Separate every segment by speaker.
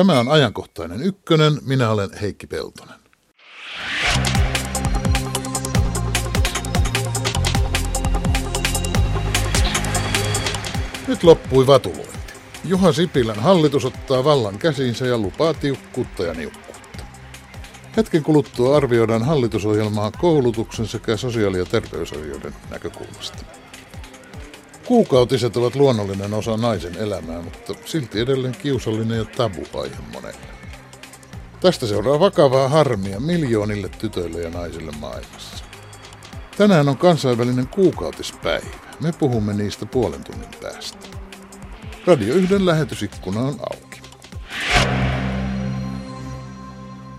Speaker 1: Tämä on ajankohtainen ykkönen. Minä olen Heikki Peltonen. Nyt loppui vatulointi. Juha Sipilän hallitus ottaa vallan käsiinsä ja lupaa tiukkuutta ja niukkuutta. Hetken kuluttua arvioidaan hallitusohjelmaa koulutuksen sekä sosiaali- ja terveysasioiden näkökulmasta. Kuukautiset ovat luonnollinen osa naisen elämää, mutta silti edelleen kiusallinen ja tabu-aihe monelle. Tästä seuraa vakavaa harmia miljoonille tytöille ja naisille maailmassa. Tänään on kansainvälinen kuukautispäivä. Me puhumme niistä puolen tunnin päästä. Radio yhden lähetysikkuna on auki.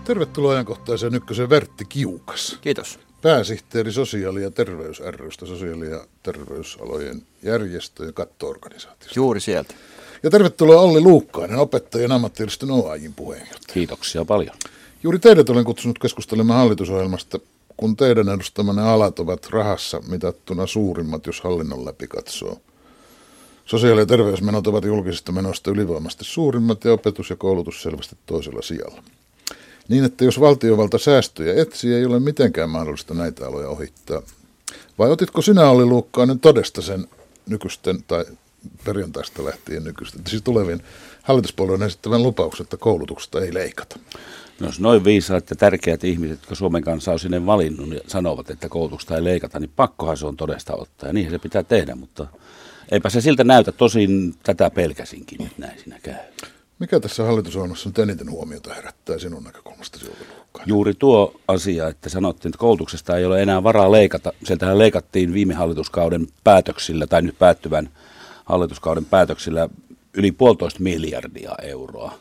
Speaker 1: Tervetuloa ajankohtaiseen ykkösen Vertti Kiukas.
Speaker 2: Kiitos.
Speaker 1: Pääsihteeri sosiaali- ja terveys rystä, sosiaali- ja terveysalojen järjestö- ja kattoorganisaatiosta.
Speaker 2: Juuri sieltä.
Speaker 1: Ja tervetuloa Olli Luukkainen, opettajien ammattijärjestön OAJin puheenjohtaja.
Speaker 3: Kiitoksia paljon.
Speaker 1: Juuri teidät olen kutsunut keskustelemaan hallitusohjelmasta, kun teidän edustamanne alat ovat rahassa mitattuna suurimmat, jos hallinnon läpi katsoo. Sosiaali- ja terveysmenot ovat julkisista menoista ylivoimasti suurimmat ja opetus ja koulutus selvästi toisella sijalla. Niin, että jos valtiovalta säästöjä etsii, ei ole mitenkään mahdollista näitä aloja ohittaa. Vai otitko sinä, Olli Luukkainen, todesta sen nykyisten tai perjantaista lähtien nykyisten, siis tulevien hallituspuolueen esittävän lupauksen, että koulutuksesta ei leikata?
Speaker 3: No jos noin viisaat ja tärkeät ihmiset, jotka Suomen kanssa on sinne valinnut, niin sanovat, että koulutusta ei leikata, niin pakkohan se on todesta ottaa. Ja niinhän se pitää tehdä, mutta eipä se siltä näytä. Tosin tätä pelkäsinkin, että näin siinä käy.
Speaker 1: Mikä tässä hallitusohjelmassa nyt eniten huomiota herättää sinun näkökulmasta,
Speaker 3: Juuri tuo asia, että sanottiin, että koulutuksesta ei ole enää varaa leikata. Sieltähän leikattiin viime hallituskauden päätöksillä, tai nyt päättyvän hallituskauden päätöksillä, yli puolitoista miljardia euroa.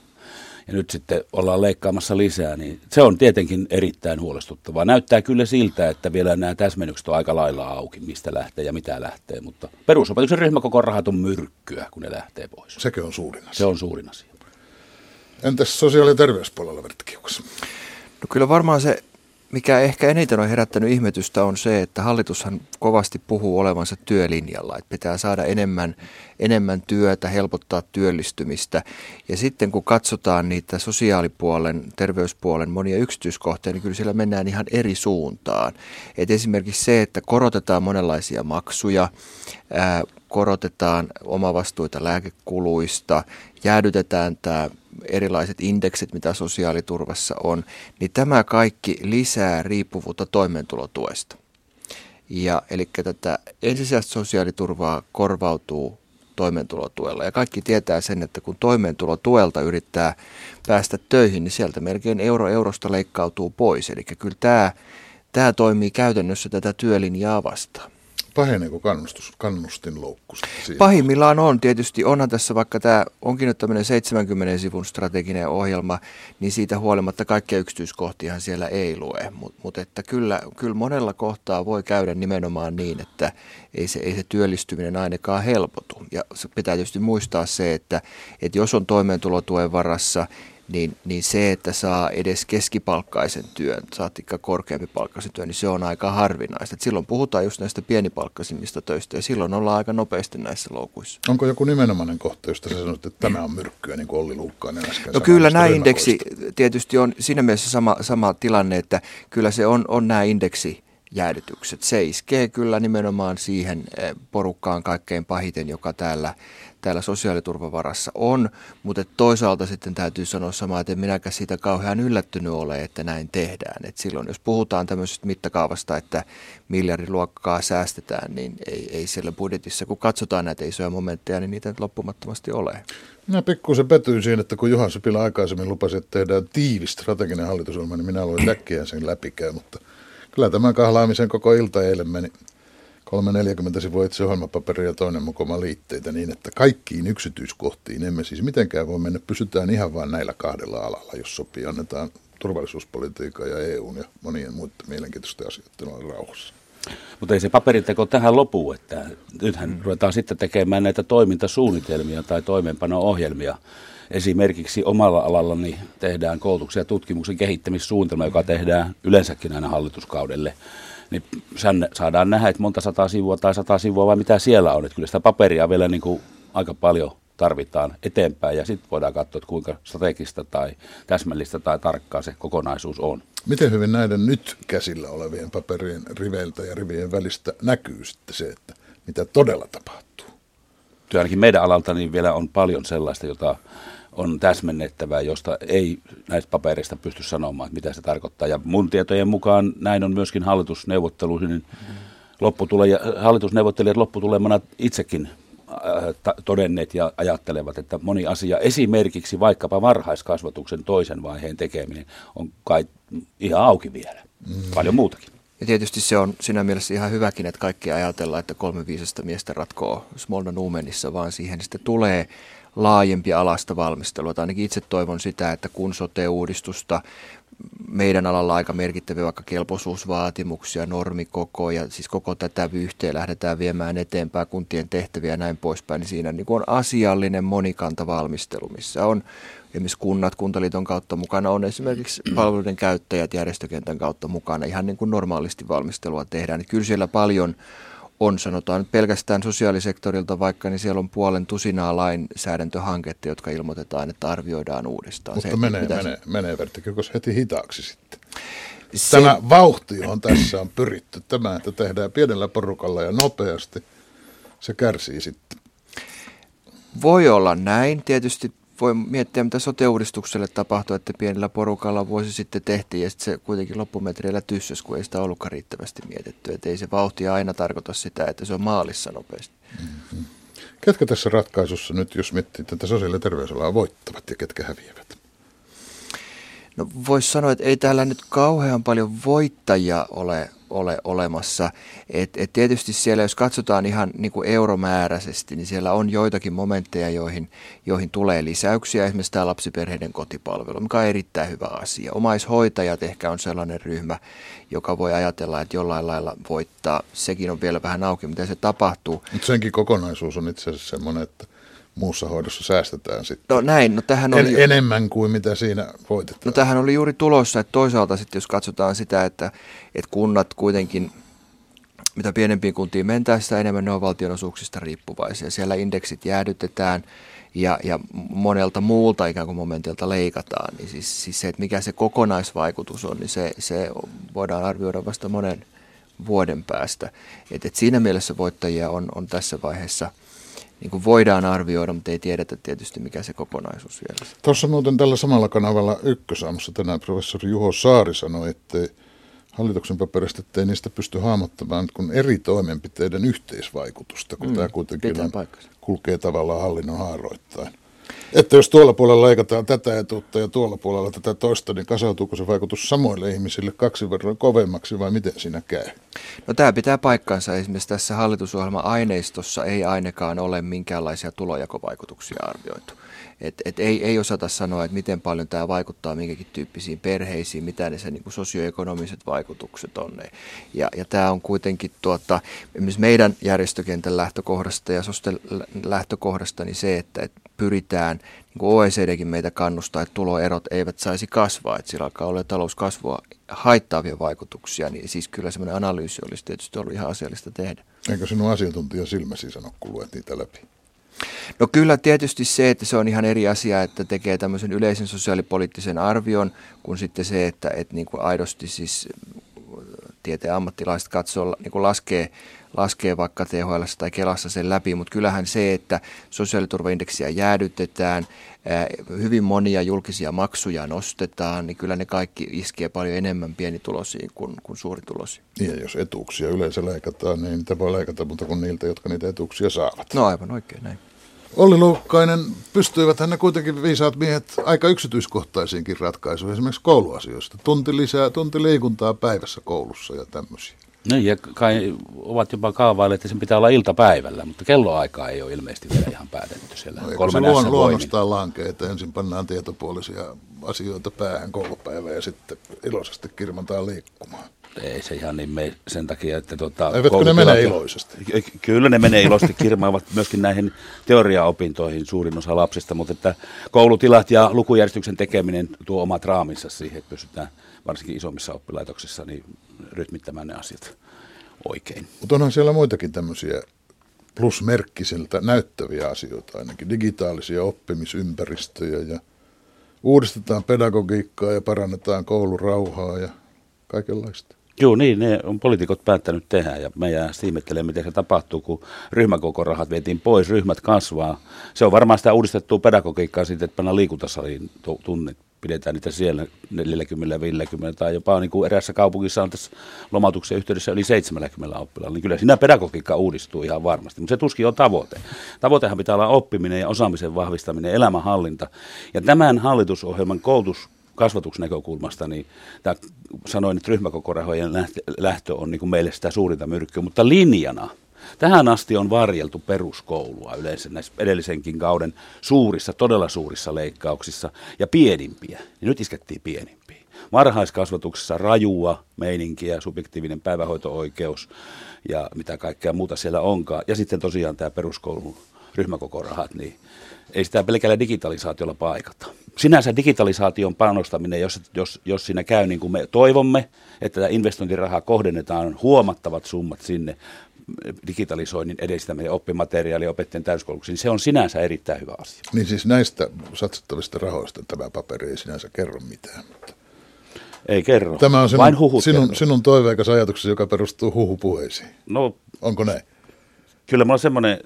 Speaker 3: Ja nyt sitten ollaan leikkaamassa lisää, niin se on tietenkin erittäin huolestuttavaa. Näyttää kyllä siltä, että vielä nämä täsmennykset on aika lailla auki, mistä lähtee ja mitä lähtee, mutta perusopetuksen ryhmäkoko rahat on myrkkyä, kun ne lähtee pois.
Speaker 1: Sekin on suurin asia.
Speaker 3: Se on suurin asia.
Speaker 1: Entäs sosiaali- ja terveyspuolella, Vertti
Speaker 2: No kyllä varmaan se, mikä ehkä eniten on herättänyt ihmetystä on se, että hallitushan kovasti puhuu olevansa työlinjalla, että pitää saada enemmän, enemmän työtä, helpottaa työllistymistä. Ja sitten kun katsotaan niitä sosiaalipuolen, terveyspuolen monia yksityiskohtia, niin kyllä siellä mennään ihan eri suuntaan. Et esimerkiksi se, että korotetaan monenlaisia maksuja, ää, korotetaan omavastuita lääkekuluista, jäädytetään tämä erilaiset indeksit, mitä sosiaaliturvassa on, niin tämä kaikki lisää riippuvuutta toimeentulotuesta. Ja eli tätä ensisijaista sosiaaliturvaa korvautuu toimeentulotuella. Ja kaikki tietää sen, että kun toimeentulotuelta yrittää päästä töihin, niin sieltä melkein euro eurosta leikkautuu pois. Eli kyllä tämä, tämä toimii käytännössä tätä työlinjaa vastaan.
Speaker 1: Paheneeko kannustus, kannustinloukku?
Speaker 2: Pahimmillaan on tietysti, onhan tässä vaikka tämä onkin nyt tämmöinen 70 sivun strateginen ohjelma, niin siitä huolimatta kaikkia yksityiskohtiahan siellä ei lue. Mutta mut että kyllä, kyllä monella kohtaa voi käydä nimenomaan niin, että ei se, ei se työllistyminen ainakaan helpotu. Ja pitää tietysti muistaa se, että, että jos on toimeentulotuen varassa, niin, niin se, että saa edes keskipalkkaisen työn, saatikka korkeampi palkkaisen työn, niin se on aika harvinaista. Et silloin puhutaan just näistä pienipalkkaisimmista töistä ja silloin ollaan aika nopeasti näissä loukuissa.
Speaker 1: Onko joku nimenomainen kohta, josta sä sanoit, että tämä on myrkkyä, niin kuin Olli Luukkainen äsken
Speaker 2: No kyllä nämä indeksi tietysti on siinä mielessä sama, sama tilanne, että kyllä se on, on nämä indeksi jäädytykset. Se iskee kyllä nimenomaan siihen eh, porukkaan kaikkein pahiten, joka täällä, täällä sosiaaliturvavarassa on, mutta toisaalta sitten täytyy sanoa samaa, että en minäkään siitä kauhean yllättynyt ole, että näin tehdään. Et silloin jos puhutaan tämmöisestä mittakaavasta, että miljardiluokkaa säästetään, niin ei, ei siellä budjetissa, kun katsotaan näitä isoja momentteja, niin niitä nyt loppumattomasti ole.
Speaker 1: Minä pikkusen petyin siinä, että kun Juha Sipilä aikaisemmin lupasi, että tehdään tiivis strateginen hallitusohjelma, niin minä aloin äkkiä sen läpikäy, mutta kyllä tämän kahlaamisen koko ilta eilen meni 340 sivua itse ohjelmapaperi ja toinen mukoma liitteitä niin, että kaikkiin yksityiskohtiin emme siis mitenkään voi mennä. Pysytään ihan vain näillä kahdella alalla, jos sopii. Annetaan turvallisuuspolitiikan ja EUn ja monien muiden mielenkiintoisten asioiden olla rauhassa.
Speaker 3: Mutta ei se paperiteko tähän lopu, että nythän mm. ruvetaan sitten tekemään näitä toimintasuunnitelmia tai toimeenpano-ohjelmia. Esimerkiksi omalla alallani tehdään koulutuksen ja tutkimuksen kehittämissuunnitelma, joka tehdään yleensäkin aina hallituskaudelle niin saadaan nähdä, että monta sataa sivua tai sata sivua vai mitä siellä on. Että kyllä sitä paperia vielä niin kuin aika paljon tarvitaan eteenpäin ja sitten voidaan katsoa, että kuinka strategista tai täsmällistä tai tarkkaa se kokonaisuus on.
Speaker 1: Miten hyvin näiden nyt käsillä olevien paperien riveiltä ja rivien välistä näkyy sitten se, että mitä todella tapahtuu?
Speaker 3: Ainakin meidän alalta niin vielä on paljon sellaista, jota on täsmennettävää, josta ei näistä papereista pysty sanomaan, että mitä se tarkoittaa. Ja mun tietojen mukaan näin on myöskin hallitusneuvotteluihin. Niin lopputule, hallitusneuvottelijat lopputulemana itsekin äh, todenneet ja ajattelevat, että moni asia, esimerkiksi vaikkapa varhaiskasvatuksen toisen vaiheen tekeminen, on kai ihan auki vielä. Mm. Paljon muutakin.
Speaker 2: Ja tietysti se on siinä mielessä ihan hyväkin, että kaikki ajatellaan, että kolme viisasta miestä ratkoo Smolna Numenissa, vaan siihen sitten tulee laajempia alasta valmistelua. Tai ainakin itse toivon sitä, että kun sote-uudistusta meidän alalla aika merkittäviä vaikka kelpoisuusvaatimuksia, normikoko ja siis koko tätä vyyhteä lähdetään viemään eteenpäin kuntien tehtäviä ja näin poispäin, niin siinä niin on asiallinen monikanta valmistelu, missä on esimerkiksi kunnat kuntaliiton kautta mukana, on esimerkiksi palveluiden käyttäjät järjestökentän kautta mukana, ihan niin kuin normaalisti valmistelua tehdään. Niin kyllä siellä paljon on, sanotaan pelkästään sosiaalisektorilta vaikka, niin siellä on puolen tusinaa lainsäädäntöhanketta, jotka ilmoitetaan, että arvioidaan uudestaan.
Speaker 1: Mutta se, menee, menee, se... menee Vertikkökos heti hitaaksi sitten. Se... Tämä vauhti, johon tässä on pyritty, tämä, että tehdään pienellä porukalla ja nopeasti, se kärsii sitten.
Speaker 2: Voi olla näin. Tietysti voi miettiä, mitä sote-uudistukselle tapahtui, että pienellä porukalla vuosi sitten tehtiin ja sitten se kuitenkin loppumetreillä tyssäs, kun ei sitä ollutkaan riittävästi mietitty. Että ei se vauhti aina tarkoita sitä, että se on maalissa nopeasti. Mm-hmm.
Speaker 1: Ketkä tässä ratkaisussa nyt, jos miettii tätä sosiaali- ja terveysalaa, voittavat ja ketkä häviävät?
Speaker 2: No voisi sanoa, että ei täällä nyt kauhean paljon voittajia ole ole olemassa. Et, et tietysti siellä, jos katsotaan ihan niin kuin euromääräisesti, niin siellä on joitakin momentteja, joihin, joihin tulee lisäyksiä. Esimerkiksi tämä lapsiperheiden kotipalvelu, mikä on erittäin hyvä asia. Omaishoitajat ehkä on sellainen ryhmä, joka voi ajatella, että jollain lailla voittaa. Sekin on vielä vähän auki, miten se tapahtuu.
Speaker 1: Mutta senkin kokonaisuus on itse asiassa sellainen, että muussa hoidossa säästetään sitten.
Speaker 2: No näin, no tähän
Speaker 1: oli... En, enemmän kuin mitä siinä voitetaan.
Speaker 2: No tähän oli juuri tulossa, että toisaalta sitten jos katsotaan sitä, että, että kunnat kuitenkin, mitä pienempiin kuntiin mentään, sitä enemmän ne on valtionosuuksista riippuvaisia. Siellä indeksit jäädytetään ja, ja monelta muulta ikään kuin momentilta leikataan. Niin siis, siis se, että mikä se kokonaisvaikutus on, niin se, se voidaan arvioida vasta monen vuoden päästä. Et, et siinä mielessä voittajia on, on tässä vaiheessa – niin kuin voidaan arvioida, mutta ei tiedetä tietysti mikä se kokonaisuus vielä.
Speaker 1: Tuossa muuten tällä samalla kanavalla ykkösaamussa tänään professori Juho Saari sanoi, että hallituksen paperista, ettei niistä pysty hahmottamaan kun eri toimenpiteiden yhteisvaikutusta, kun mm, tämä kuitenkin on, kulkee tavallaan hallinnon haaroittain. Että jos tuolla puolella leikataan tätä etuutta ja tuolla puolella tätä toista, niin kasautuuko se vaikutus samoille ihmisille kaksi verran kovemmaksi vai miten siinä käy?
Speaker 2: No tämä pitää paikkansa. Esimerkiksi tässä hallitusohjelma-aineistossa ei ainakaan ole minkäänlaisia tulojakovaikutuksia arvioitu. Et, et ei, ei osata sanoa, että miten paljon tämä vaikuttaa minkäkin tyyppisiin perheisiin, mitä ne se niin kuin sosioekonomiset vaikutukset on. Ja, ja tämä on kuitenkin tuota, meidän järjestökentän lähtökohdasta ja sosten lähtökohdasta niin se, että, että pyritään, niin kuin OECDkin meitä kannustaa, että tuloerot eivät saisi kasvaa, että sillä alkaa olla talouskasvua haittaavia vaikutuksia, niin siis kyllä semmoinen analyysi olisi tietysti ollut ihan asiallista tehdä.
Speaker 1: Eikö sinun asiantuntija silmäsi sano, kun luet niitä läpi?
Speaker 2: No kyllä tietysti se, että se on ihan eri asia, että tekee tämmöisen yleisen sosiaalipoliittisen arvion, kuin sitten se, että, että niin kuin aidosti siis tieteen ammattilaiset katsoo, niin kuin laskee laskee vaikka THL tai Kelassa sen läpi, mutta kyllähän se, että sosiaaliturvaindeksiä jäädytetään, hyvin monia julkisia maksuja nostetaan, niin kyllä ne kaikki iskee paljon enemmän pienitulosiin kuin, kuin suuritulosiin.
Speaker 1: Ja jos etuuksia yleensä leikataan, niin niitä voi leikata mutta kuin niiltä, jotka niitä etuuksia saavat.
Speaker 2: No aivan oikein näin.
Speaker 1: Olli Luukkainen, pystyivät ne kuitenkin viisaat miehet aika yksityiskohtaisiinkin ratkaisuihin, esimerkiksi kouluasioista. Tunti lisää, tunti liikuntaa päivässä koulussa ja tämmöisiä.
Speaker 3: Niin, ja kai ovat jopa kaavailleet, että sen pitää olla iltapäivällä, mutta kelloaikaa ei ole ilmeisesti vielä ihan päätetty siellä.
Speaker 1: No, se luon, luonnostaan lankee, että ensin pannaan tietopuolisia asioita päähän koulupäivään ja sitten iloisesti kirmantaan liikkumaan.
Speaker 3: Ei se ihan niin me sen takia, että tuota,
Speaker 1: Eivätkö ne mene iloisesti?
Speaker 3: Kyllä ne menee iloisesti, kirmaavat myöskin näihin teoriaopintoihin suurin osa lapsista, mutta että koulutilat ja lukujärjestyksen tekeminen tuo omat raaminsa siihen, että pystytään varsinkin isommissa oppilaitoksissa niin rytmittämään ne asiat oikein.
Speaker 1: Mutta onhan siellä muitakin tämmöisiä plusmerkkiseltä näyttäviä asioita ainakin, digitaalisia oppimisympäristöjä ja uudistetaan pedagogiikkaa ja parannetaan koulurauhaa ja kaikenlaista.
Speaker 3: Joo, niin, ne on poliitikot päättänyt tehdä ja me jää ihmettelemään, miten se tapahtuu, kun ryhmäkokorahat vietiin pois, ryhmät kasvaa. Se on varmaan sitä uudistettua pedagogiikkaa sitten, että pannaan liikuntasaliin tunnit pidetään niitä siellä 40-50 tai jopa niin kuin erässä kaupungissa on tässä lomautuksen yhteydessä yli 70 oppilaalla, niin kyllä siinä pedagogiikka uudistuu ihan varmasti, mutta se tuskin on tavoite. Tavoitehan pitää olla oppiminen ja osaamisen vahvistaminen, elämänhallinta. Ja tämän hallitusohjelman koulutus kasvatuksen näkökulmasta, niin tämä, sanoin, että ryhmäkokorahojen lähtö on niin kuin meille sitä suurinta myrkkyä, mutta linjana – Tähän asti on varjeltu peruskoulua yleensä näissä edellisenkin kauden suurissa, todella suurissa leikkauksissa ja pienimpiä. Ja nyt iskettiin pienimpiä. Varhaiskasvatuksessa rajua meininkiä, subjektiivinen päivähoito-oikeus ja mitä kaikkea muuta siellä onkaan. Ja sitten tosiaan tämä peruskoulun ryhmäkokorahat, niin ei sitä pelkällä digitalisaatiolla paikata. Sinänsä digitalisaation panostaminen, jos, jos, jos siinä käy niin kuin me toivomme, että tämä investointiraha kohdennetaan huomattavat summat sinne digitalisoinnin edistäminen, oppimateriaali opettajien täyskoulutuksiin, se on sinänsä erittäin hyvä asia.
Speaker 1: Niin siis näistä satsattavista rahoista tämä paperi ei sinänsä kerro mitään. Mutta
Speaker 3: ei kerro,
Speaker 1: Tämä on sinun,
Speaker 3: vain
Speaker 1: sinun, sinun toiveikas ajatuksesi, joka perustuu huhupuheisiin. No, Onko näin?
Speaker 3: Kyllä mulla on semmoinen...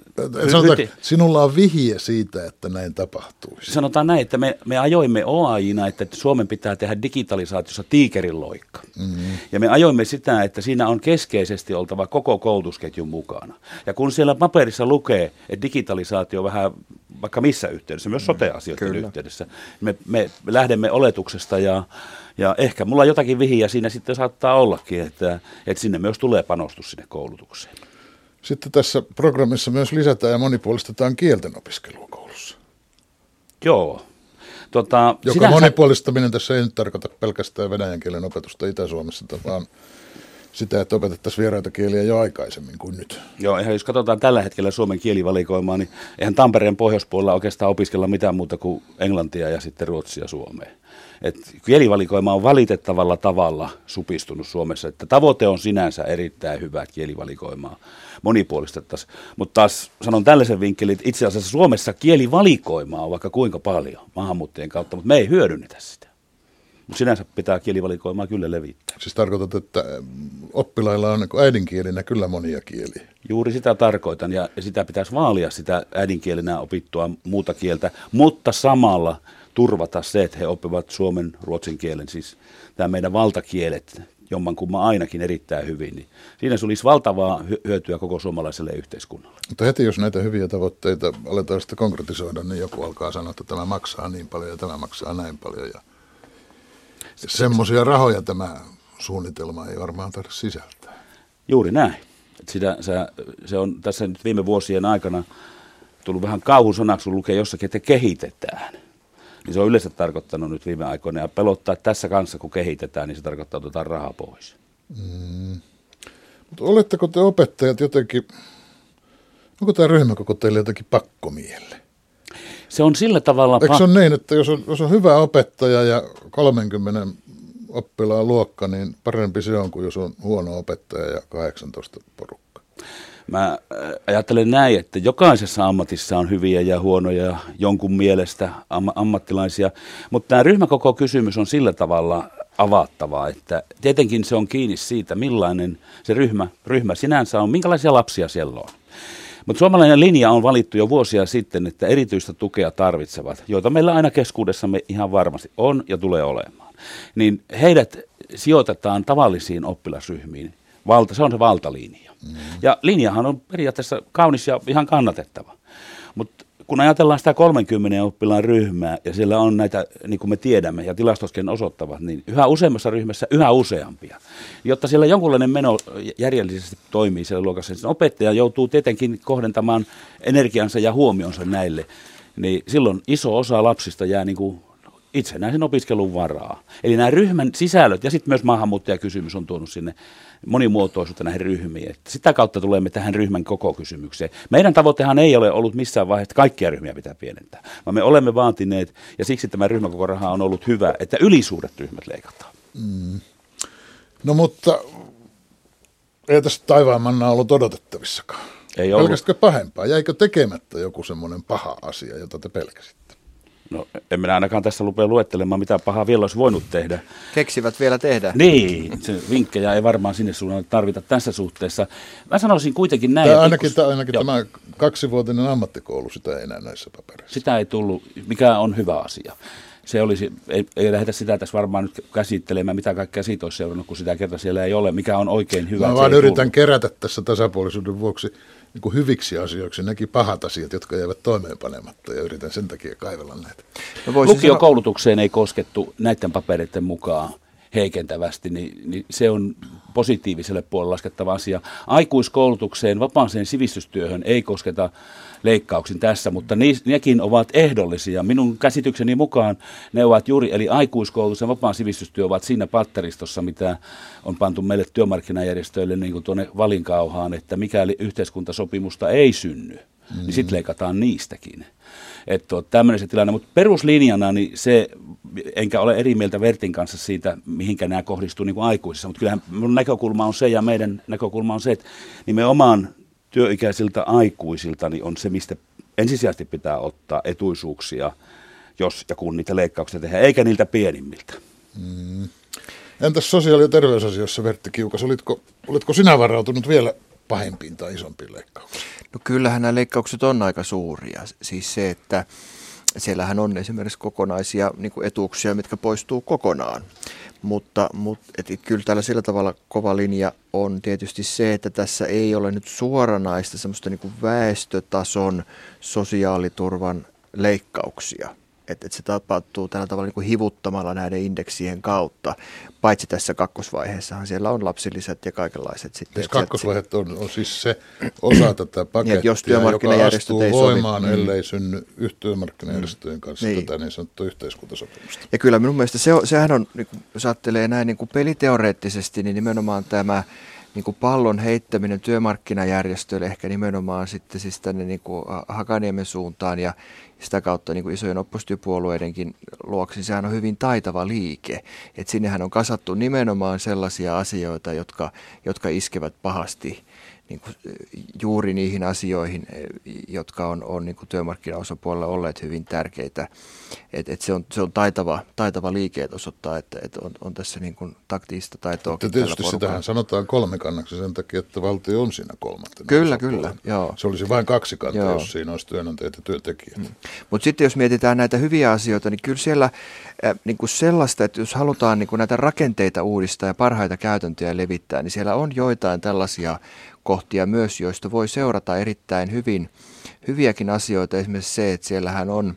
Speaker 1: Sanotaan, sinulla on vihje siitä, että näin tapahtuu.
Speaker 3: Sanotaan näin, että me, me ajoimme OAIna, että Suomen pitää tehdä digitalisaatiossa tiikerin loikka. Mm-hmm. Ja me ajoimme sitä, että siinä on keskeisesti oltava koko koulutusketjun mukana. Ja kun siellä paperissa lukee, että digitalisaatio vähän vaikka missä yhteydessä, myös mm, sote-asioiden Kyllä. yhteydessä, me, me lähdemme oletuksesta ja, ja ehkä mulla jotakin vihiä siinä sitten saattaa ollakin, että, että sinne myös tulee panostus sinne koulutukseen.
Speaker 1: Sitten tässä programmissa myös lisätään ja monipuolistetaan kielten opiskelua koulussa.
Speaker 3: Joo.
Speaker 1: Tota, Joka sinänsä... monipuolistaminen tässä ei nyt tarkoita pelkästään venäjän kielen opetusta Itä-Suomessa, vaan sitä, että opetettaisiin vieraita kieliä jo aikaisemmin kuin nyt.
Speaker 3: Joo, ihan jos katsotaan tällä hetkellä Suomen kielivalikoimaa, niin eihän Tampereen pohjoispuolella oikeastaan opiskella mitään muuta kuin englantia ja sitten ruotsia Suomeen. Et kielivalikoima on valitettavalla tavalla supistunut Suomessa, että tavoite on sinänsä erittäin hyvä kielivalikoimaa monipuolistettaisiin. Mutta taas sanon tällaisen vinkkelin, että itse asiassa Suomessa kielivalikoimaa on vaikka kuinka paljon maahanmuuttajien kautta, mutta me ei hyödynnetä sitä. Mutta sinänsä pitää kielivalikoimaa kyllä levittää.
Speaker 1: Siis tarkoitat, että oppilailla on äidinkielinä kyllä monia kieliä?
Speaker 3: Juuri sitä tarkoitan ja sitä pitäisi vaalia sitä äidinkielenä opittua muuta kieltä, mutta samalla turvata se, että he oppivat suomen, ruotsin kielen, siis tämä meidän valtakielet, jommankumman ainakin erittäin hyvin, niin siinä se olisi valtavaa hyötyä koko suomalaiselle yhteiskunnalle.
Speaker 1: Mutta heti jos näitä hyviä tavoitteita aletaan sitten konkretisoida, niin joku alkaa sanoa, että tämä maksaa niin paljon ja tämä maksaa näin paljon. Ja semmoisia rahoja tämä suunnitelma ei varmaan tarvitse sisältää.
Speaker 3: Juuri näin. sitä, se, se on tässä nyt viime vuosien aikana tullut vähän kauhusanaksi, kun lukee jossakin, että kehitetään niin se on yleensä tarkoittanut nyt viime aikoina. Ja pelottaa, että tässä kanssa kun kehitetään, niin se tarkoittaa, että otetaan rahaa pois. Mm.
Speaker 1: Mutta oletteko te opettajat jotenkin, onko tämä ryhmäkoko teille jotenkin pakkomielle?
Speaker 3: Se on sillä tavalla...
Speaker 1: Eikö se ole niin, että jos on, jos on hyvä opettaja ja 30 oppilaan luokka, niin parempi se on kuin jos on huono opettaja ja 18 porukka?
Speaker 3: Mä äh, ajattelen näin, että jokaisessa ammatissa on hyviä ja huonoja jonkun mielestä am- ammattilaisia, mutta tämä ryhmäkoko kysymys on sillä tavalla avattavaa, että tietenkin se on kiinni siitä, millainen se ryhmä, ryhmä sinänsä on, minkälaisia lapsia siellä on. Mutta suomalainen linja on valittu jo vuosia sitten, että erityistä tukea tarvitsevat, joita meillä aina keskuudessamme ihan varmasti on ja tulee olemaan, niin heidät sijoitetaan tavallisiin oppilasryhmiin. Valta, se on se valtalinja. Mm. Ja linjahan on periaatteessa kaunis ja ihan kannatettava. Mutta kun ajatellaan sitä 30 oppilaan ryhmää, ja siellä on näitä, niin kuin me tiedämme, ja tilastoskin osoittavat, niin yhä useammassa ryhmässä yhä useampia. Jotta siellä jonkunlainen meno järjellisesti toimii siellä luokassa, niin opettaja joutuu tietenkin kohdentamaan energiansa ja huomionsa näille, niin silloin iso osa lapsista jää niin kuin itsenäisen opiskelun varaa. Eli nämä ryhmän sisällöt ja sitten myös maahanmuuttajakysymys on tuonut sinne monimuotoisuutta näihin ryhmiin. Että sitä kautta tulemme tähän ryhmän koko kysymykseen. Meidän tavoitehan ei ole ollut missään vaiheessa, että kaikkia ryhmiä pitää pienentää, vaan me olemme vaatineet, ja siksi tämä ryhmäkokoraha on ollut hyvä, että ylisuuret ryhmät leikataan. Mm.
Speaker 1: No mutta ei tässä taivaan manna ollut odotettavissakaan. Ei ollut. Pelkäsitkö pahempaa? Jäikö tekemättä joku semmoinen paha asia, jota te pelkäsitte?
Speaker 3: No en minä ainakaan tässä lupea luettelemaan, mitä pahaa vielä olisi voinut tehdä.
Speaker 2: Keksivät vielä tehdä.
Speaker 3: Niin, se vinkkejä ei varmaan sinne suunnalle tarvita tässä suhteessa. Mä sanoisin kuitenkin näin.
Speaker 1: Tämä ainakin, tämä, ainakin tämä kaksivuotinen ammattikoulu, sitä ei enää näissä papereissa.
Speaker 3: Sitä ei tullut, mikä on hyvä asia se olisi, ei, ei lähdetä sitä tässä varmaan nyt käsittelemään, mitä kaikkea siitä olisi seurannut, kun sitä kerta siellä ei ole, mikä on oikein hyvä.
Speaker 1: Mä vaan yritän tullut. kerätä tässä tasapuolisuuden vuoksi niin kuin hyviksi asioiksi näki pahat asiat, jotka jäivät toimeenpanematta ja yritän sen takia kaivella näitä.
Speaker 3: No Lukiokoulutukseen ei koskettu näiden papereiden mukaan heikentävästi, niin, niin se on positiiviselle puolelle laskettava asia. Aikuiskoulutukseen, vapaaseen sivistystyöhön ei kosketa leikkauksin tässä, mutta ni, nekin ovat ehdollisia. Minun käsitykseni mukaan ne ovat juuri, eli aikuiskoulutus ja vapaan sivistystyö ovat siinä patteristossa, mitä on pantu meille työmarkkinajärjestöille niin kuin tuonne valinkauhaan, että mikäli yhteiskuntasopimusta ei synny, mm. niin sitten leikataan niistäkin. Että tämmöinen se tilanne, mutta peruslinjana niin se, enkä ole eri mieltä Vertin kanssa siitä, mihinkä nämä kohdistuu niin kuin aikuisissa, mutta kyllähän mun näkökulma on se ja meidän näkökulma on se, että nimenomaan työikäisiltä aikuisilta niin on se, mistä ensisijaisesti pitää ottaa etuisuuksia, jos ja kun niitä leikkauksia tehdään, eikä niiltä pienimmiltä. Mm.
Speaker 1: Entäs sosiaali- ja terveysasioissa, Vertti Kiukas, olitko, olitko sinä varautunut vielä pahempiin tai isompiin leikkauksiin?
Speaker 2: No kyllähän nämä leikkaukset on aika suuria. Siis se, että siellähän on esimerkiksi kokonaisia niin etuuksia, mitkä poistuu kokonaan. Mutta, mutta et, kyllä täällä sillä tavalla kova linja on tietysti se, että tässä ei ole nyt suoranaista semmoista niin väestötason sosiaaliturvan leikkauksia että, että se tapahtuu tällä tavalla niin kuin hivuttamalla näiden indeksien kautta. Paitsi tässä kakkosvaiheessahan siellä on lapsilisät ja kaikenlaiset.
Speaker 1: Sitten, siis kakkosvaihe on, on siis se osa tätä pakettia, niin, jos joka astuu ei voimaan, sovi. Mm. ellei synny työmarkkinajärjestöjen kanssa niin. tätä niin sanottua yhteiskuntasopimusta.
Speaker 2: Ja kyllä minun mielestä se, sehän on, niin kuin, jos ajattelee näin niin kuin peliteoreettisesti, niin nimenomaan tämä niin kuin pallon heittäminen työmarkkinajärjestöille ehkä nimenomaan sitten siis tänne niin kuin Hakaniemen suuntaan ja sitä kautta niin kuin isojen oppositiopuolueidenkin luoksi, sehän on hyvin taitava liike. Et sinnehän on kasattu nimenomaan sellaisia asioita, jotka, jotka iskevät pahasti niin kuin juuri niihin asioihin, jotka on, on niin kuin työmarkkinaosapuolella olleet hyvin tärkeitä. Et, et se, on, se on taitava, taitava liike, että osoittaa, että, että on, on tässä niin kuin taktiista taitoa.
Speaker 1: Mutta tietysti sitähän sanotaan kolmikannaksi sen takia, että valtio on siinä kolmantena.
Speaker 2: Kyllä, kyllä. Joo.
Speaker 1: Se olisi vain kaksi kantaa, jos siinä olisi työnantajat ja työntekijät. Mm.
Speaker 2: Mutta sitten jos mietitään näitä hyviä asioita, niin kyllä siellä äh, niin kuin sellaista, että jos halutaan niin kuin näitä rakenteita uudistaa ja parhaita käytäntöjä levittää, niin siellä on joitain tällaisia kohtia myös, joista voi seurata erittäin hyvin hyviäkin asioita. Esimerkiksi se, että siellähän on,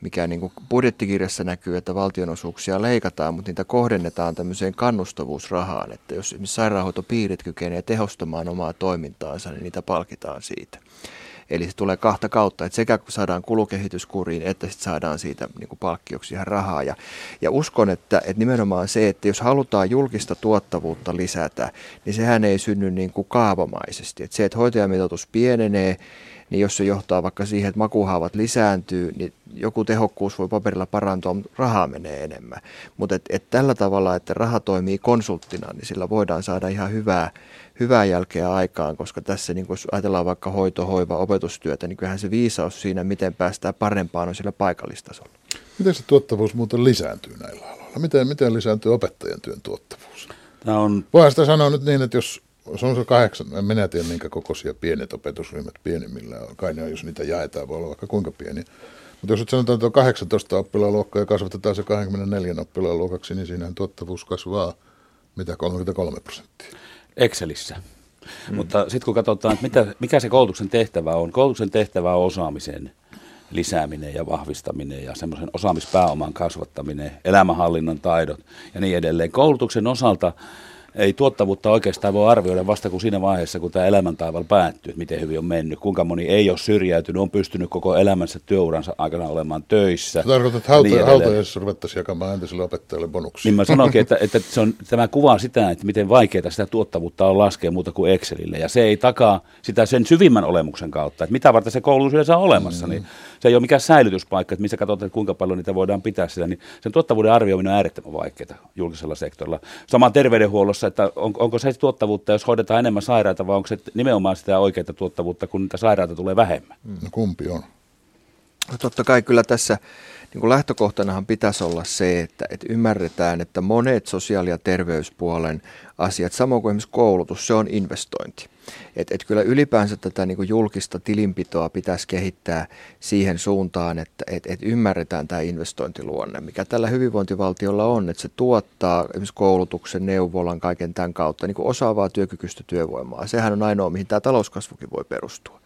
Speaker 2: mikä niin kuin budjettikirjassa näkyy, että valtionosuuksia leikataan, mutta niitä kohdennetaan tämmöiseen kannustavuusrahaan, että jos esimerkiksi sairaanhoitopiirit kykenee tehostamaan omaa toimintaansa, niin niitä palkitaan siitä. Eli se tulee kahta kautta, että sekä saadaan kulukehitys kuriin, että sitten saadaan siitä niin kuin palkkioksi ihan rahaa. Ja, ja uskon, että, että nimenomaan se, että jos halutaan julkista tuottavuutta lisätä, niin sehän ei synny niin kuin kaavamaisesti. Että se, että hoitajamitoitus pienenee, niin jos se johtaa vaikka siihen, että makuhaavat lisääntyy, niin joku tehokkuus voi paperilla parantua, mutta rahaa menee enemmän. Mutta et, et tällä tavalla, että raha toimii konsulttina, niin sillä voidaan saada ihan hyvää, hyvää jälkeä aikaan, koska tässä niin jos ajatellaan vaikka hoito, hoiva, opetustyötä, niin kyllähän se viisaus siinä, miten päästään parempaan, on sillä paikallistasolla.
Speaker 1: Miten se tuottavuus muuten lisääntyy näillä aloilla? Miten, miten lisääntyy opettajan työn tuottavuus? Tämä on... Voidaan sitä sanoa nyt niin, että jos se on se kahdeksan, en minä tiedä minkä kokoisia pienet opetusryhmät pienimmillä on. Kai ne, jos niitä jaetaan, voi olla vaikka kuinka pieni. Mutta jos nyt sanotaan, että on 18 oppilaan ja kasvatetaan se 24 oppilaan luokaksi, niin siinähän tuottavuus kasvaa mitä 33 prosenttia.
Speaker 3: Excelissä. Mm. Mutta sitten kun katsotaan, että mitä, mikä se koulutuksen tehtävä on, koulutuksen tehtävä on osaamisen lisääminen ja vahvistaminen ja semmoisen osaamispääoman kasvattaminen, elämänhallinnan taidot ja niin edelleen. Koulutuksen osalta ei tuottavuutta oikeastaan voi arvioida vasta kuin siinä vaiheessa, kun tämä elämäntaival päättyy, että miten hyvin on mennyt. Kuinka moni ei ole syrjäytynyt, on pystynyt koko elämänsä työuransa aikana olemaan töissä.
Speaker 1: Se tarkoittaa, että hauta, niin hautajassa ruvettaisiin jakamaan entisille opettajille bonuksia.
Speaker 3: Niin mä sanoinkin, että, että se on, tämä kuvaa sitä, että miten vaikeaa sitä tuottavuutta on laskea muuta kuin Excelille. Ja se ei takaa sitä sen syvimmän olemuksen kautta, että mitä varten se koulutus yleensä on olemassa. Mm. Niin se ei ole mikään säilytyspaikka, että missä katsotaan, että kuinka paljon niitä voidaan pitää siellä, niin sen tuottavuuden arvioiminen on äärettömän vaikeaa julkisella sektorilla. Sama terveydenhuollossa, että on, onko se tuottavuutta, jos hoidetaan enemmän sairaita, vai onko se nimenomaan sitä oikeaa tuottavuutta, kun niitä sairaita tulee vähemmän?
Speaker 1: No kumpi on?
Speaker 2: No totta kai kyllä tässä niin kuin lähtökohtanahan pitäisi olla se, että, että ymmärretään, että monet sosiaali- ja terveyspuolen asiat, samoin kuin esimerkiksi koulutus, se on investointi. Et, et kyllä ylipäänsä tätä niin kuin julkista tilinpitoa pitäisi kehittää siihen suuntaan, että et, et ymmärretään tämä investointiluonne, mikä tällä hyvinvointivaltiolla on, että se tuottaa esimerkiksi koulutuksen, neuvolan, kaiken tämän kautta niin kuin osaavaa työkykyistä työvoimaa. Sehän on ainoa, mihin tämä talouskasvukin voi perustua.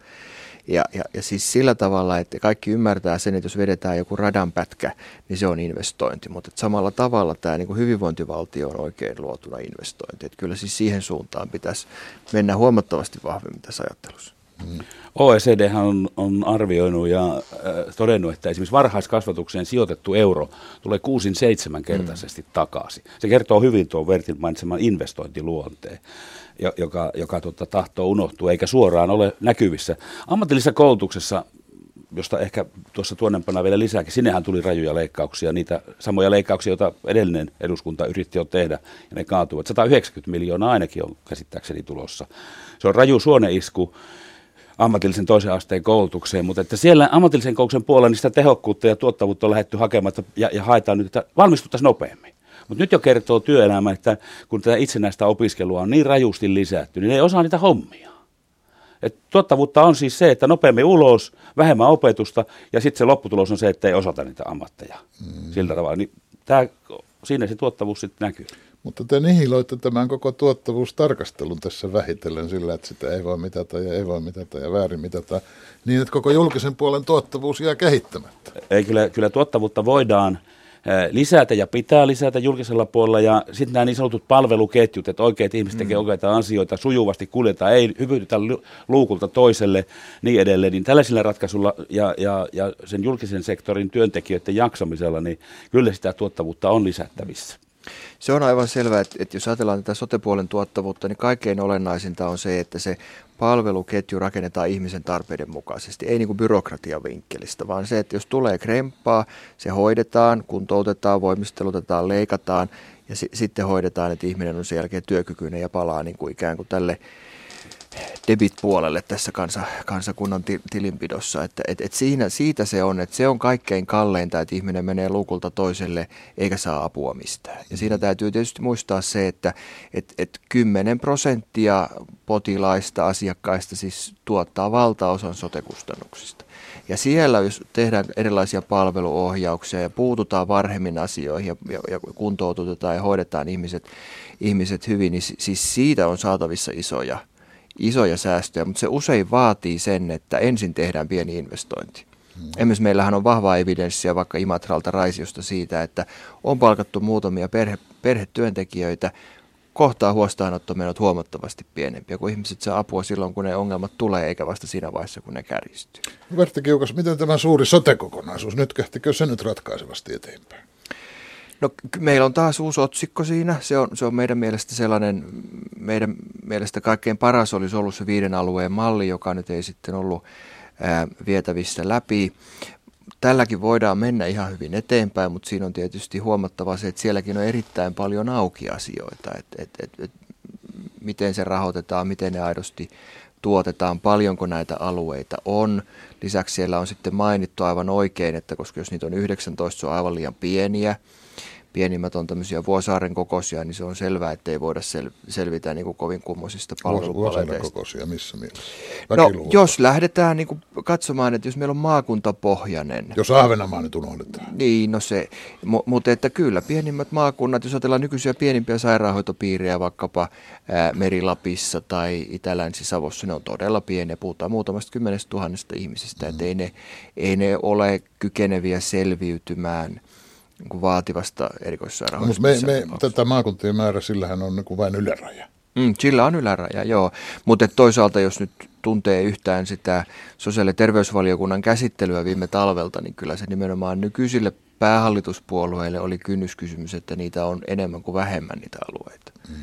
Speaker 2: Ja, ja, ja siis sillä tavalla, että kaikki ymmärtää sen, että jos vedetään joku radanpätkä, niin se on investointi. Mutta samalla tavalla tämä niin kuin hyvinvointivaltio on oikein luotuna investointi. Että kyllä siis siihen suuntaan pitäisi mennä huomattavasti vahvemmin tässä ajattelussa.
Speaker 3: Mm. OECD on, on arvioinut ja äh, todennut, että esimerkiksi varhaiskasvatukseen sijoitettu euro tulee kuusin seitsemänkertaisesti mm. takaisin. Se kertoo hyvin tuon Vertin mainitseman investointiluonteen joka, joka tuota, tahtoo unohtua eikä suoraan ole näkyvissä. Ammatillisessa koulutuksessa, josta ehkä tuossa tuonnempana vielä lisääkin, sinnehän tuli rajuja leikkauksia, niitä samoja leikkauksia, joita edellinen eduskunta yritti jo tehdä, ja ne kaatuivat. 190 miljoonaa ainakin on käsittääkseni tulossa. Se on raju suoneisku ammatillisen toisen asteen koulutukseen, mutta että siellä ammatillisen koulutuksen puolella niin sitä tehokkuutta ja tuottavuutta on lähdetty hakemaan ja, ja haetaan nyt, että valmistuttaisiin nopeammin. Mutta nyt jo kertoo työelämä, että kun tätä itsenäistä opiskelua on niin rajusti lisätty, niin ne ei osaa niitä hommia. Et tuottavuutta on siis se, että nopeammin ulos, vähemmän opetusta ja sitten se lopputulos on se, että ei osata niitä ammatteja mm. sillä tavalla. Niin tää, siinä se tuottavuus sitten näkyy.
Speaker 1: Mutta te nihiloitte tämän koko tuottavuustarkastelun tässä vähitellen sillä, että sitä ei voi mitata ja ei voi mitata ja väärin mitata, niin että koko julkisen puolen tuottavuus jää kehittämättä.
Speaker 3: Ei, kyllä, kyllä tuottavuutta voidaan lisätä ja pitää lisätä julkisella puolella ja sitten nämä niin sanotut palveluketjut, että oikeat ihmiset tekevät mm. oikeita asioita, sujuvasti kuljetaan, ei hyvytytä luukulta toiselle niin edelleen, niin tällaisilla ratkaisulla ja, ja, ja sen julkisen sektorin työntekijöiden jaksamisella, niin kyllä sitä tuottavuutta on lisättävissä.
Speaker 2: Se on aivan selvää, että, että jos ajatellaan tätä sotepuolen tuottavuutta, niin kaikkein olennaisinta on se, että se palveluketju rakennetaan ihmisen tarpeiden mukaisesti, ei niin kuin byrokratian vinkkelistä, vaan se, että jos tulee kremppaa, se hoidetaan, kuntoutetaan, voimistelutetaan, leikataan ja si- sitten hoidetaan, että ihminen on sen jälkeen työkykyinen ja palaa niin kuin ikään kuin tälle debit-puolelle tässä kansa, kansakunnan tilinpidossa. Että, et, et siinä, siitä se on, että se on kaikkein kalleinta, että ihminen menee luukulta toiselle eikä saa apua mistään. Ja siinä täytyy tietysti muistaa se, että et, et 10 prosenttia potilaista, asiakkaista siis tuottaa valtaosan sotekustannuksista. Ja siellä, jos tehdään erilaisia palveluohjauksia ja puututaan varhemmin asioihin ja, ja, ja kuntoututetaan ja hoidetaan ihmiset, ihmiset hyvin, niin siis siitä on saatavissa isoja – isoja säästöjä, mutta se usein vaatii sen, että ensin tehdään pieni investointi. Hmm. Meillähän on vahvaa evidenssiä vaikka Imatralta Raisiosta siitä, että on palkattu muutamia perhe, perhetyöntekijöitä, kohtaa huostaanottomenot huomattavasti pienempiä, kun ihmiset saa apua silloin, kun ne ongelmat tulee, eikä vasta siinä vaiheessa, kun ne kärjistyy.
Speaker 1: Vertti Kiukas, miten tämä suuri sote-kokonaisuus, nyt kehtikö se nyt ratkaisevasti eteenpäin?
Speaker 2: No meillä on taas uusi otsikko siinä. Se on, se on meidän mielestä sellainen, meidän mielestä kaikkein paras olisi ollut se viiden alueen malli, joka nyt ei sitten ollut ää, vietävissä läpi. Tälläkin voidaan mennä ihan hyvin eteenpäin, mutta siinä on tietysti huomattava se, että sielläkin on erittäin paljon auki asioita, että et, et, et, miten se rahoitetaan, miten ne aidosti tuotetaan, paljonko näitä alueita on. Lisäksi siellä on sitten mainittu aivan oikein, että koska jos niitä on 19, se on aivan liian pieniä pienimmät on tämmöisiä Vuosaaren kokoisia, niin se on selvää, että ei voida sel- selvitä niin kuin kovin kummoisista palvelupaleteista.
Speaker 1: Vuosaaren kokoisia, missä mielessä?
Speaker 2: No, jos lähdetään niin kuin katsomaan, että jos meillä on maakuntapohjainen.
Speaker 1: Jos Ahvenanmaa nyt unohdetaan.
Speaker 2: Niin, no se, M- mutta että kyllä pienimmät maakunnat, jos ajatellaan nykyisiä pienimpiä sairaanhoitopiirejä vaikkapa ää, Merilapissa tai Itä-Länsi-Savossa, ne on todella pieniä, puhutaan muutamasta kymmenestä tuhannesta ihmisistä, mm. että ei ne, ei ne ole kykeneviä selviytymään – niin vaativasta erikoissairaanhoidosta.
Speaker 1: Mutta me, me, tätä maakuntien määrä, sillähän on niin vain yläraja.
Speaker 2: Mm, sillä on yläraja, joo. Mutta toisaalta, jos nyt tuntee yhtään sitä sosiaali- ja terveysvaliokunnan käsittelyä viime talvelta, niin kyllä se nimenomaan nykyisille päähallituspuolueille oli kynnyskysymys, että niitä on enemmän kuin vähemmän niitä alueita. Mm.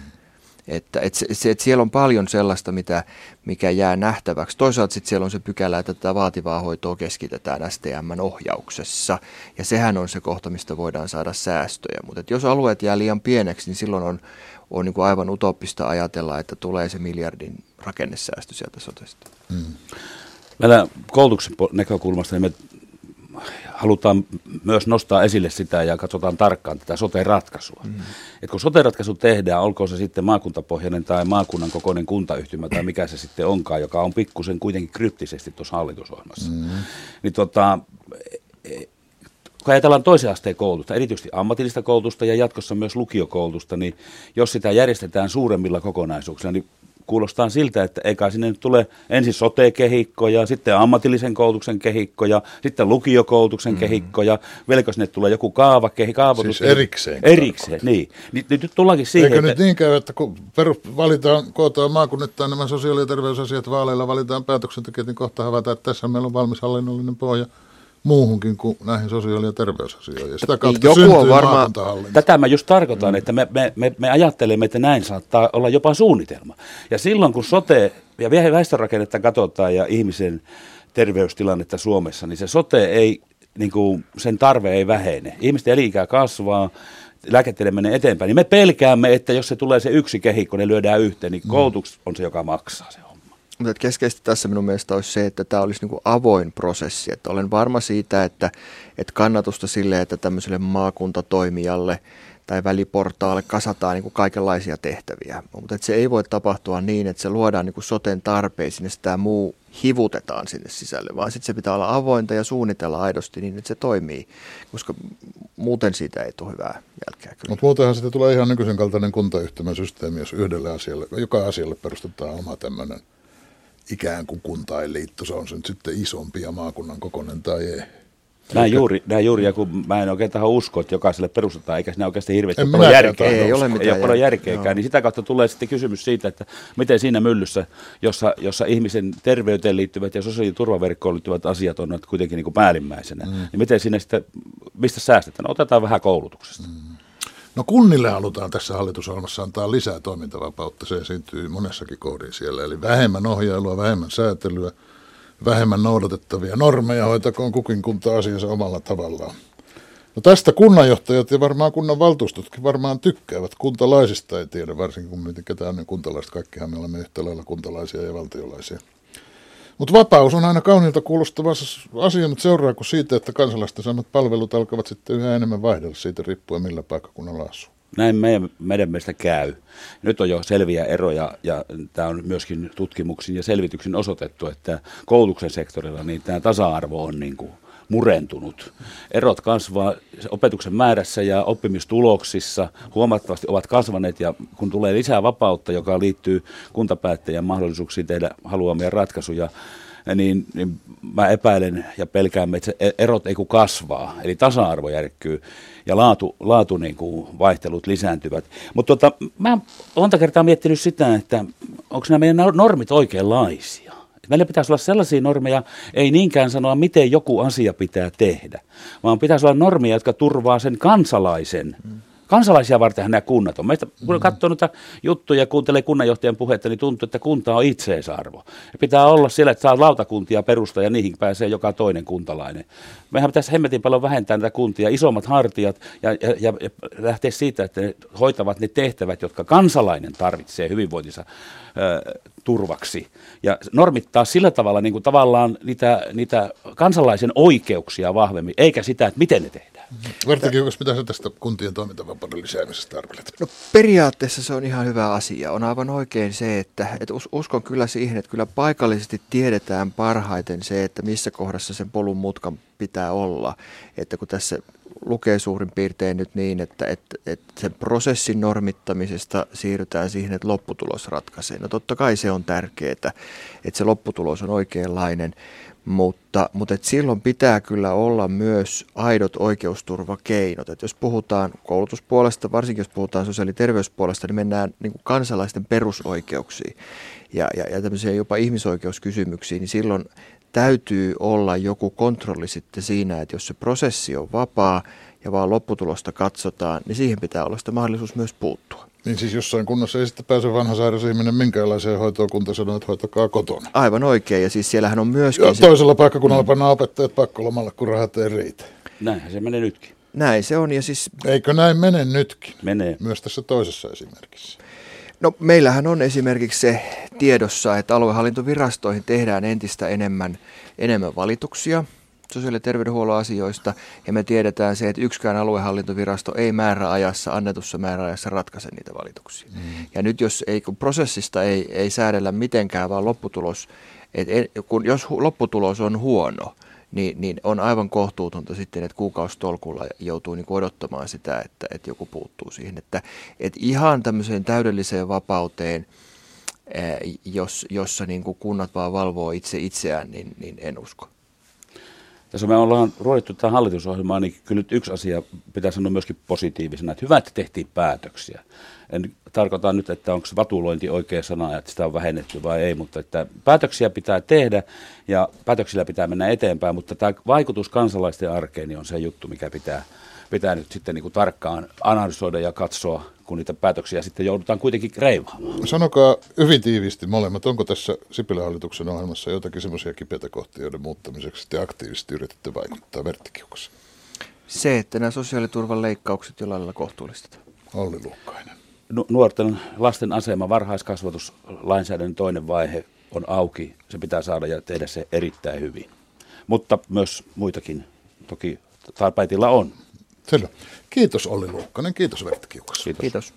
Speaker 2: Että et se, et siellä on paljon sellaista, mitä, mikä jää nähtäväksi. Toisaalta sitten siellä on se pykälä, että tätä vaativaa hoitoa keskitetään STMn ohjauksessa. Ja sehän on se kohta, mistä voidaan saada säästöjä. Mutta jos alueet jää liian pieneksi, niin silloin on, on niin kuin aivan utopista ajatella, että tulee se miljardin rakennesäästö sieltä sotesta. Hmm.
Speaker 3: Meillä koulutuksen näkökulmasta niin me halutaan myös nostaa esille sitä ja katsotaan tarkkaan tätä sote-ratkaisua. Mm. Et kun sote-ratkaisu tehdään, olkoon se sitten maakuntapohjainen tai maakunnan kokoinen kuntayhtymä tai mikä se sitten onkaan, joka on pikkusen kuitenkin kryptisesti tuossa hallitusohjelmassa, mm. niin tota, kun ajatellaan toisen asteen koulutusta, erityisesti ammatillista koulutusta ja jatkossa myös lukiokoulutusta, niin jos sitä järjestetään suuremmilla kokonaisuuksilla, niin kuulostaa siltä, että eikä sinne nyt tule ensin sote-kehikko ja sitten ammatillisen koulutuksen kehikko ja sitten lukiokoulutuksen mm. kehikko ja vieläkö sinne tulee joku kaava, kehi, kaavoitus.
Speaker 1: Siis erikseen.
Speaker 3: Erikseen, niin. Nyt, nyt tullaankin siihen,
Speaker 1: Eikö että... nyt niin käy, että kun perus, valitaan, kootaan maakunnittain nämä sosiaali- ja terveysasiat vaaleilla, valitaan päätöksentekijät, niin kohta havaitaan, että tässä meillä on valmis hallinnollinen pohja muuhunkin kuin näihin sosiaali- ja terveysasioihin. Sitä kautta Joku on varmaan,
Speaker 3: Tätä mä just tarkoitan, mm. että me, me, me, me ajattelemme, että näin saattaa olla jopa suunnitelma. Ja silloin kun sote ja väestörakennetta katsotaan ja ihmisen terveystilannetta Suomessa, niin se sote ei, niin kuin, sen tarve ei vähene. Ihmisten eliikää kasvaa, lääketiede menee eteenpäin, niin me pelkäämme, että jos se tulee se yksi kehikko, ne lyödään yhteen, niin mm. koulutus on se, joka maksaa se
Speaker 2: mutta keskeistä tässä minun mielestä olisi se, että tämä olisi niin avoin prosessi. Että olen varma siitä, että, että kannatusta sille, että tämmöiselle maakuntatoimijalle tai väliportaalle kasataan niin kaikenlaisia tehtäviä. Mutta se ei voi tapahtua niin, että se luodaan niin soten tarpeisiin ja sitä muu hivutetaan sinne sisälle, vaan sitten se pitää olla avointa ja suunnitella aidosti niin, että se toimii, koska muuten siitä ei tule hyvää jälkeä.
Speaker 1: Mutta muutenhan sitten tulee ihan nykyisen kaltainen kuntayhtymäsysteemi, jos yhdelle asialle, joka asialle perustetaan oma tämmöinen – ikään kuin kuntainliitto, se on se nyt sitten isompi ja maakunnan kokonen tai ei.
Speaker 3: Näin juuri, näin juuri, ja kun mä en oikein tähän usko, että jokaiselle perustetaan, eikä siinä oikeasti hirveästi ole paljon järkeä.
Speaker 2: Ei, ei ole mitään
Speaker 3: ei ole paljon järkeäkään, niin sitä kautta tulee sitten kysymys siitä, että miten siinä myllyssä, jossa, jossa ihmisen terveyteen liittyvät ja sosiaaliturvaverkkoon liittyvät asiat on kuitenkin niin kuin päällimmäisenä, mm. niin miten siinä sitten, mistä säästetään? Otetaan vähän koulutuksesta. Mm.
Speaker 1: No kunnille halutaan tässä hallitusohjelmassa antaa lisää toimintavapautta, se esiintyy monessakin kohdin siellä, eli vähemmän ohjailua, vähemmän säätelyä, vähemmän noudatettavia normeja, hoitakoon kukin kunta asiansa omalla tavallaan. No tästä kunnanjohtajat ja varmaan kunnan valtuustotkin varmaan tykkäävät. Kuntalaisista ei tiedä, varsinkin kun miten ketään ne kuntalaiset. Kaikkihan me olemme yhtä lailla kuntalaisia ja valtiolaisia. Mutta vapaus on aina kauniilta kuulostava asia, mutta seuraako siitä, että kansalaisten saamat palvelut alkavat sitten yhä enemmän vaihdella siitä riippuen millä paikkakunnalla asuu?
Speaker 3: Näin meidän, meidän mielestä käy. Nyt on jo selviä eroja ja tämä on myöskin tutkimuksin ja selvityksin osoitettu, että koulutuksen sektorilla niin tämä tasa-arvo on niin kuin – murentunut. Erot kasvaa opetuksen määrässä ja oppimistuloksissa huomattavasti ovat kasvaneet ja kun tulee lisää vapautta, joka liittyy kuntapäättäjän mahdollisuuksiin tehdä haluamia ratkaisuja, niin, niin mä epäilen ja pelkäämme, että e- erot ei kuin kasvaa, eli tasa-arvo järkkyy ja laatu, laatu niin kuin vaihtelut lisääntyvät. Mutta tota, mä oon monta kertaa miettinyt sitä, että onko nämä meidän normit oikeanlaisia. Meillä pitäisi olla sellaisia normeja, ei niinkään sanoa, miten joku asia pitää tehdä, vaan pitäisi olla normeja, jotka turvaa sen kansalaisen. Mm. Kansalaisia vartenhan nämä kunnat on. Meistä, kun mm. katsoo noita juttuja ja kuuntelee kunnanjohtajan puhetta, niin tuntuu, että kunta on itseisarvo. Ja pitää olla siellä, että saa lautakuntia perustaa ja niihin pääsee joka toinen kuntalainen. Mehän pitäisi hemmetin paljon vähentää näitä kuntia, isommat hartiat ja, ja, ja, ja lähteä siitä, että ne hoitavat ne tehtävät, jotka kansalainen tarvitsee hyvinvointinsa turvaksi ja normittaa sillä tavalla niin kuin tavallaan niitä, niitä kansalaisen oikeuksia vahvemmin, eikä sitä, että miten ne tehdään.
Speaker 1: Vartakin, mitä sä tästä kuntien toimintavapauden lisäämisestä arvelet?
Speaker 2: No periaatteessa se on ihan hyvä asia. On aivan oikein se, että, että uskon kyllä siihen, että kyllä paikallisesti tiedetään parhaiten se, että missä kohdassa sen polun mutkan pitää olla. Että kun tässä lukee suurin piirtein nyt niin, että, että, että sen prosessin normittamisesta siirrytään siihen, että lopputulos ratkaisee. No totta kai se on tärkeää, että se lopputulos on oikeanlainen, mutta, mutta että silloin pitää kyllä olla myös aidot oikeusturvakeinot. Että jos puhutaan koulutuspuolesta, varsinkin jos puhutaan sosiaali- ja terveyspuolesta, niin mennään niin kuin kansalaisten perusoikeuksiin ja, ja, ja tämmöisiä jopa ihmisoikeuskysymyksiin, niin silloin täytyy olla joku kontrolli sitten siinä, että jos se prosessi on vapaa ja vaan lopputulosta katsotaan, niin siihen pitää olla sitä mahdollisuus myös puuttua.
Speaker 1: Niin siis jossain kunnassa ei sitten pääse vanha sairas ihminen minkälaiseen hoitoon, kun sanoo, että hoitakaa kotona.
Speaker 2: Aivan oikein, ja siis siellähän on myöskin...
Speaker 1: Ja toisella paikkakunnalla mm. pannaan opettajat pakkolomalla, kun rahat ei riitä.
Speaker 3: Näinhän se menee nytkin.
Speaker 2: Näin se on, ja siis...
Speaker 1: Eikö näin mene nytkin?
Speaker 3: Menee.
Speaker 1: Myös tässä toisessa esimerkissä.
Speaker 2: No meillähän on esimerkiksi se tiedossa, että aluehallintovirastoihin tehdään entistä enemmän, enemmän valituksia sosiaali- ja terveydenhuollon asioista, ja me tiedetään se, että yksikään aluehallintovirasto ei määräajassa, annetussa määräajassa ratkaise niitä valituksia. Mm. Ja nyt jos ei, kun prosessista ei, ei säädellä mitenkään, vaan lopputulos, että kun, jos lopputulos on huono, niin, niin on aivan kohtuutonta sitten, että kuukausitolkulla joutuu niin odottamaan sitä, että, että joku puuttuu siihen. Että, että ihan tämmöiseen täydelliseen vapauteen, jos, jossa niin kuin kunnat vaan valvoo itse itseään, niin, niin en usko.
Speaker 3: Tässä me ollaan ruodittu tätä hallitusohjelmaa, niin kyllä nyt yksi asia pitää sanoa myöskin positiivisena, että hyvä, että tehtiin päätöksiä. En tarkoita nyt, että onko vatulointi oikea sana, että sitä on vähennetty vai ei, mutta että päätöksiä pitää tehdä ja päätöksillä pitää mennä eteenpäin, mutta tämä vaikutus kansalaisten arkeen niin on se juttu, mikä pitää, pitää nyt sitten niin kuin tarkkaan analysoida ja katsoa, kun niitä päätöksiä sitten joudutaan kuitenkin reivaamaan.
Speaker 1: Sanokaa hyvin tiiviisti molemmat, onko tässä Sipilän hallituksen ohjelmassa jotakin semmoisia kipeitä kohtia, joiden muuttamiseksi te aktiivisesti yritätte vaikuttaa verttikiukossa?
Speaker 2: Se, että nämä sosiaaliturvan leikkaukset jollain lailla kohtuullistetaan.
Speaker 1: Olli Luukkainen
Speaker 3: nuorten lasten asema, varhaiskasvatus, lainsäädännön toinen vaihe on auki. Se pitää saada ja tehdä se erittäin hyvin. Mutta myös muitakin toki tarpeitilla on.
Speaker 1: Selvä. Kiitos Olli Luukkanen, kiitos Vertti Kiukas.
Speaker 2: Kiitos. kiitos.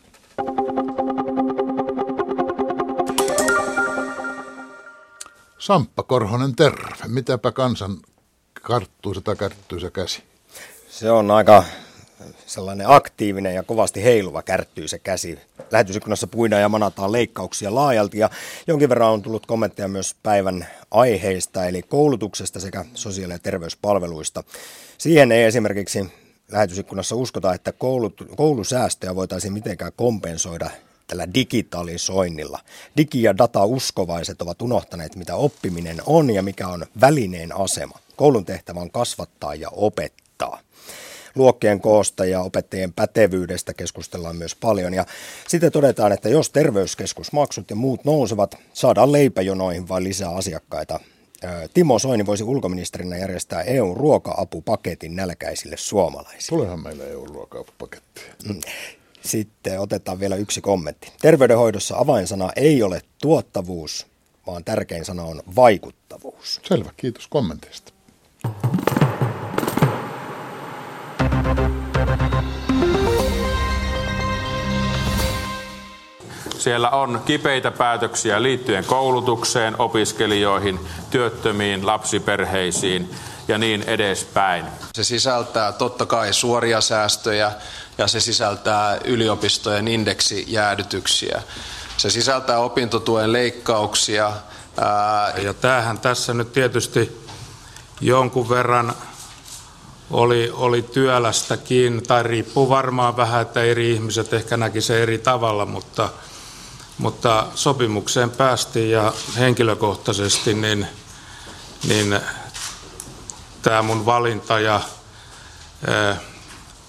Speaker 1: Samppa Korhonen, terve. Mitäpä kansan karttuu tai kärttyy se käsi?
Speaker 4: Se on aika sellainen aktiivinen ja kovasti heiluva kärttyy se käsi. Lähetysikkunassa puidaan ja manataan leikkauksia laajalti ja jonkin verran on tullut kommentteja myös päivän aiheista eli koulutuksesta sekä sosiaali- ja terveyspalveluista. Siihen ei esimerkiksi lähetysikkunassa uskota, että koulut, koulusäästöjä voitaisiin mitenkään kompensoida tällä digitalisoinnilla. Digi- ja data-uskovaiset ovat unohtaneet, mitä oppiminen on ja mikä on välineen asema. Koulun tehtävä on kasvattaa ja opettaa luokkien koosta ja opettajien pätevyydestä keskustellaan myös paljon. Ja sitten todetaan, että jos terveyskeskusmaksut ja muut nousevat, saadaan leipäjonoihin vai lisää asiakkaita. Timo Soini voisi ulkoministerinä järjestää eu ruoka-apupaketin nälkäisille suomalaisille.
Speaker 1: Tulehan meille eu ruoka-apupaketti. Mm.
Speaker 4: Sitten otetaan vielä yksi kommentti. Terveydenhoidossa avainsana ei ole tuottavuus, vaan tärkein sana on vaikuttavuus.
Speaker 1: Selvä, kiitos kommenteista.
Speaker 5: Siellä on kipeitä päätöksiä liittyen koulutukseen, opiskelijoihin, työttömiin, lapsiperheisiin ja niin edespäin.
Speaker 6: Se sisältää totta kai suoria säästöjä ja se sisältää yliopistojen indeksijäädytyksiä. Se sisältää opintotuen leikkauksia.
Speaker 5: Ja tämähän tässä nyt tietysti jonkun verran oli, oli työlästäkin, tai riippuu varmaan vähän, että eri ihmiset ehkä näki se eri tavalla, mutta, mutta sopimukseen päästiin ja henkilökohtaisesti niin, niin tämä mun valinta ja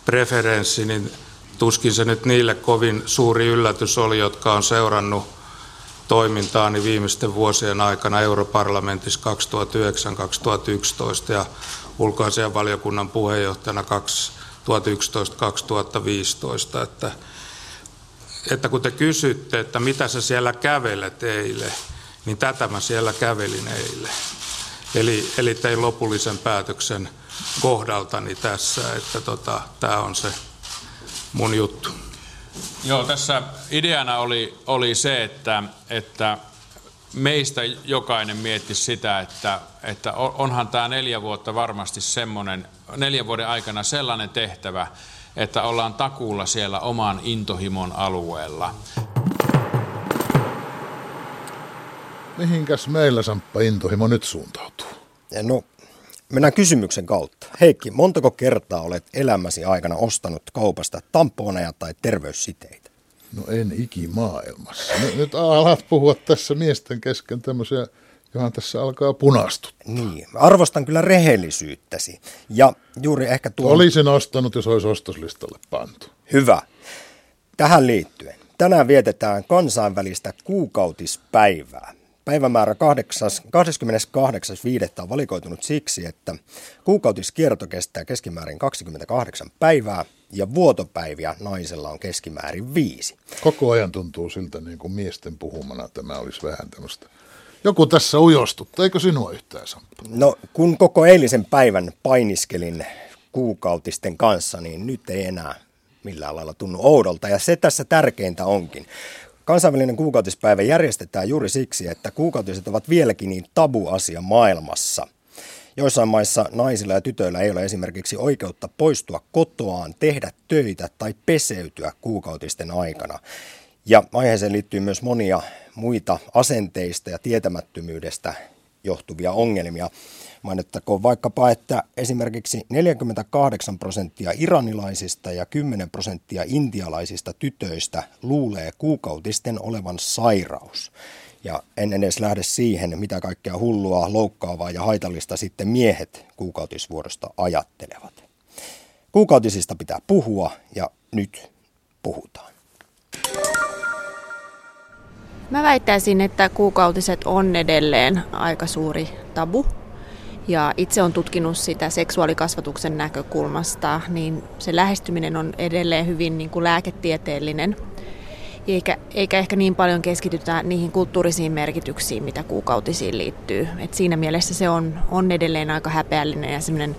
Speaker 5: preferenssi, niin tuskin se nyt niille kovin suuri yllätys oli, jotka on seurannut toimintaani viimeisten vuosien aikana europarlamentissa 2009-2011 ja ulkoasianvaliokunnan puheenjohtajana 2011-2015, että, että kun te kysytte, että mitä sä siellä kävelet eilen, niin tätä mä siellä kävelin eilen. Eli, eli tein lopullisen päätöksen kohdaltani tässä, että tota, tämä on se mun juttu. Joo, tässä ideana oli, oli se, että, että meistä jokainen mietti sitä, että, että onhan tämä neljä vuotta varmasti semmoinen, neljän vuoden aikana sellainen tehtävä, että ollaan takuulla siellä oman intohimon alueella.
Speaker 1: Mihinkäs meillä Samppa intohimo nyt suuntautuu?
Speaker 4: No, mennään kysymyksen kautta. Heikki, montako kertaa olet elämäsi aikana ostanut kaupasta tamponeja tai terveyssiteitä?
Speaker 1: No en ikimaailmassa. Nyt, nyt alat puhua tässä miesten kesken tämmöisiä Johan tässä alkaa punastuttaa.
Speaker 4: Niin, arvostan kyllä rehellisyyttäsi. Ja juuri ehkä tuo...
Speaker 1: Olisin ostanut, jos olisi ostoslistalle pantu.
Speaker 4: Hyvä. Tähän liittyen. Tänään vietetään kansainvälistä kuukautispäivää. Päivämäärä 28.5. on valikoitunut siksi, että kuukautiskierto kestää keskimäärin 28 päivää ja vuotopäiviä naisella on keskimäärin viisi.
Speaker 1: Koko ajan tuntuu siltä niin kuin miesten puhumana tämä olisi vähän tämmöistä. Joku tässä ujostutta, eikö sinua yhtään Samppa?
Speaker 4: No kun koko eilisen päivän painiskelin kuukautisten kanssa, niin nyt ei enää millään lailla tunnu oudolta. Ja se tässä tärkeintä onkin. Kansainvälinen kuukautispäivä järjestetään juuri siksi, että kuukautiset ovat vieläkin niin tabu-asia maailmassa. Joissain maissa naisilla ja tytöillä ei ole esimerkiksi oikeutta poistua kotoaan, tehdä töitä tai peseytyä kuukautisten aikana. Ja aiheeseen liittyy myös monia muita asenteista ja tietämättömyydestä johtuvia ongelmia. Mainittakoon vaikkapa, että esimerkiksi 48 prosenttia iranilaisista ja 10 prosenttia intialaisista tytöistä luulee kuukautisten olevan sairaus. Ja en edes lähde siihen, mitä kaikkea hullua, loukkaavaa ja haitallista sitten miehet kuukautisvuorosta ajattelevat. Kuukautisista pitää puhua ja nyt puhutaan.
Speaker 7: Mä väittäisin, että kuukautiset on edelleen aika suuri tabu ja itse on tutkinut sitä seksuaalikasvatuksen näkökulmasta, niin se lähestyminen on edelleen hyvin niin kuin lääketieteellinen. Eikä, eikä ehkä niin paljon keskitytä niihin kulttuurisiin merkityksiin, mitä kuukautisiin liittyy. Et siinä mielessä se on, on edelleen aika häpeällinen ja semmoinen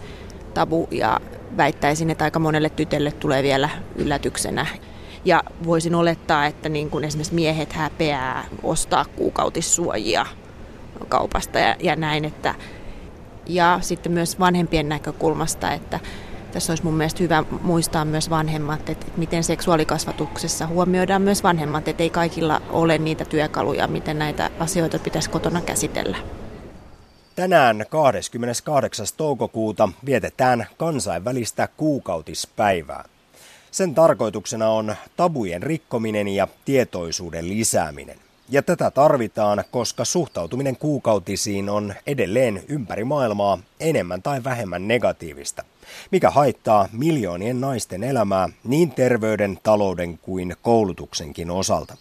Speaker 7: tabu ja väittäisin, että aika monelle tytölle tulee vielä yllätyksenä. Ja voisin olettaa, että niin kun esimerkiksi miehet häpeää ostaa kuukautissuojia kaupasta ja, ja näin, että ja sitten myös vanhempien näkökulmasta, että tässä olisi mun mielestä hyvä muistaa myös vanhemmat, että miten seksuaalikasvatuksessa huomioidaan myös vanhemmat, että ei kaikilla ole niitä työkaluja, miten näitä asioita pitäisi kotona käsitellä.
Speaker 4: Tänään 28. toukokuuta vietetään kansainvälistä kuukautispäivää. Sen tarkoituksena on tabujen rikkominen ja tietoisuuden lisääminen. Ja tätä tarvitaan, koska suhtautuminen kuukautisiin on edelleen ympäri maailmaa enemmän tai vähemmän negatiivista, mikä haittaa miljoonien naisten elämää niin terveyden, talouden kuin koulutuksenkin osalta.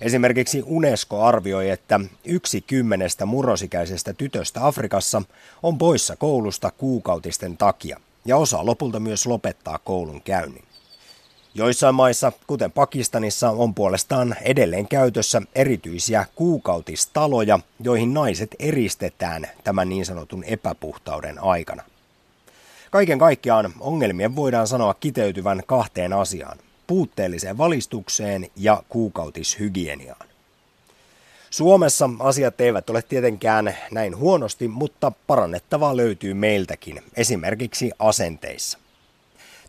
Speaker 4: Esimerkiksi UNESCO arvioi, että yksi kymmenestä murrosikäisestä tytöstä Afrikassa on poissa koulusta kuukautisten takia, ja osa lopulta myös lopettaa koulun käynnin. Joissain maissa, kuten Pakistanissa, on puolestaan edelleen käytössä erityisiä kuukautistaloja, joihin naiset eristetään tämän niin sanotun epäpuhtauden aikana. Kaiken kaikkiaan ongelmien voidaan sanoa kiteytyvän kahteen asiaan, puutteelliseen valistukseen ja kuukautishygieniaan. Suomessa asiat eivät ole tietenkään näin huonosti, mutta parannettavaa löytyy meiltäkin, esimerkiksi asenteissa.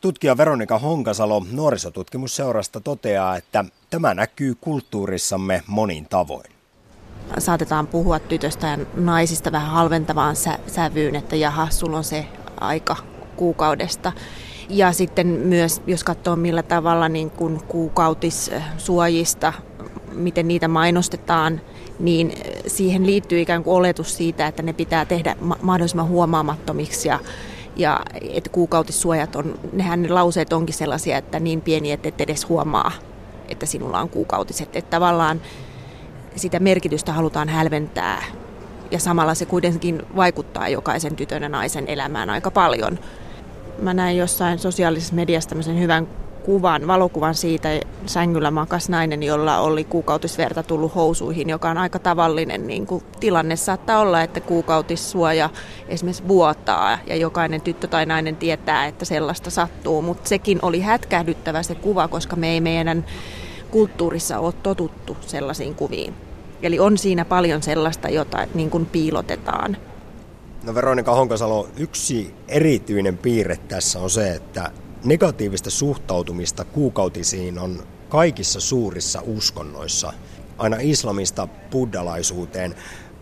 Speaker 4: Tutkija Veronika Honkasalo nuorisotutkimusseurasta toteaa, että tämä näkyy kulttuurissamme monin tavoin.
Speaker 7: Saatetaan puhua tytöstä ja naisista vähän halventavaan sä- sävyyn, että jaha, sulla on se aika kuukaudesta. Ja sitten myös, jos katsoo millä tavalla niin kuin kuukautissuojista, miten niitä mainostetaan, niin siihen liittyy ikään kuin oletus siitä, että ne pitää tehdä mahdollisimman huomaamattomiksi ja ja että kuukautissuojat on, nehän ne lauseet onkin sellaisia, että niin pieni, että et edes huomaa, että sinulla on kuukautiset. Että tavallaan sitä merkitystä halutaan hälventää ja samalla se kuitenkin vaikuttaa jokaisen tytön ja naisen elämään aika paljon. Mä näin jossain sosiaalisessa mediassa tämmöisen hyvän kuvan, valokuvan siitä sängyllä makas nainen, jolla oli kuukautisverta tullut housuihin, joka on aika tavallinen niin kuin tilanne. Saattaa olla, että kuukautissuoja esimerkiksi vuotaa ja jokainen tyttö tai nainen tietää, että sellaista sattuu, mutta sekin oli hätkähdyttävä se kuva, koska me ei meidän kulttuurissa ole totuttu sellaisiin kuviin. Eli on siinä paljon sellaista, jota niin kuin piilotetaan.
Speaker 4: No Veronika Honkasalo, yksi erityinen piirre tässä on se, että negatiivista suhtautumista kuukautisiin on kaikissa suurissa uskonnoissa, aina islamista buddalaisuuteen.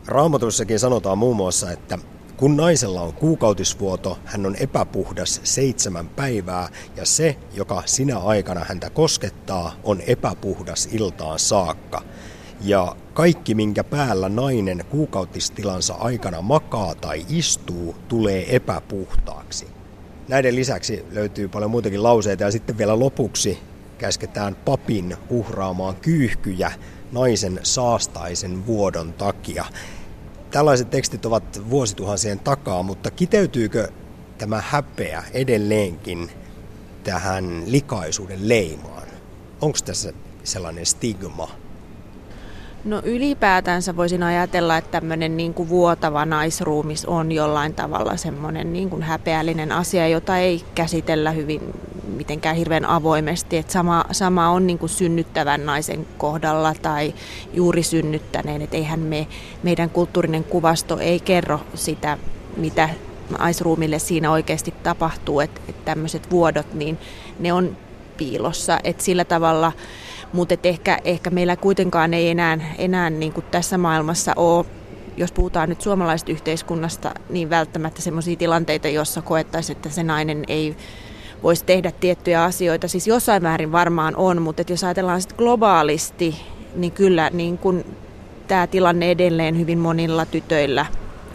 Speaker 4: Raamatussakin sanotaan muun muassa, että kun naisella on kuukautisvuoto, hän on epäpuhdas seitsemän päivää ja se, joka sinä aikana häntä koskettaa, on epäpuhdas iltaan saakka. Ja kaikki, minkä päällä nainen kuukautistilansa aikana makaa tai istuu, tulee epäpuhtaaksi. Näiden lisäksi löytyy paljon muitakin lauseita ja sitten vielä lopuksi käsketään papin uhraamaan kyyhkyjä naisen saastaisen vuodon takia. Tällaiset tekstit ovat vuosituhansien takaa, mutta kiteytyykö tämä häpeä edelleenkin tähän likaisuuden leimaan? Onko tässä sellainen stigma?
Speaker 7: No ylipäätänsä voisin ajatella, että tämmöinen niin kuin vuotava naisruumis on jollain tavalla semmoinen niin kuin häpeällinen asia, jota ei käsitellä hyvin mitenkään hirveän avoimesti. Että sama, sama on niin kuin synnyttävän naisen kohdalla tai juuri synnyttäneen. Että eihän me, meidän kulttuurinen kuvasto ei kerro sitä, mitä naisruumille siinä oikeasti tapahtuu. Että, että tämmöiset vuodot, niin ne on piilossa. Että sillä tavalla mutta ehkä, ehkä meillä kuitenkaan ei enää, enää niin kuin tässä maailmassa ole jos puhutaan nyt suomalaisesta yhteiskunnasta, niin välttämättä sellaisia tilanteita, joissa koettaisiin, että se nainen ei voisi tehdä tiettyjä asioita. Siis jossain määrin varmaan on, mutta että jos ajatellaan sitten globaalisti, niin kyllä niin kun tämä tilanne edelleen hyvin monilla tytöillä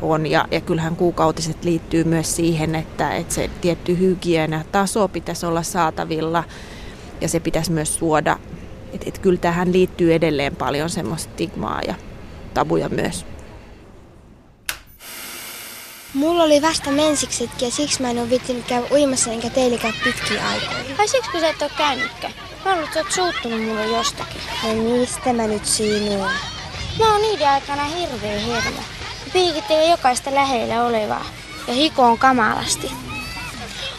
Speaker 7: on. Ja, ja kyllähän kuukautiset liittyy myös siihen, että, että se tietty hygienia taso pitäisi olla saatavilla ja se pitäisi myös suoda et, et kyllä tähän liittyy edelleen paljon semmoista stigmaa ja tabuja myös.
Speaker 8: Mulla oli vasta mensiksetkin ja siksi mä en ole viittinyt käydä uimassa enkä teilläkään pitkiä aikoja.
Speaker 9: Ai siksi kun sä et ole käynytkään? Mä luulen, että sä oot suuttunut mulle jostakin.
Speaker 8: No mistä mä nyt sinuun?
Speaker 9: Mä oon niiden aikana hirveä hermo. Piikit jokaista lähellä olevaa ja hiko on kamalasti.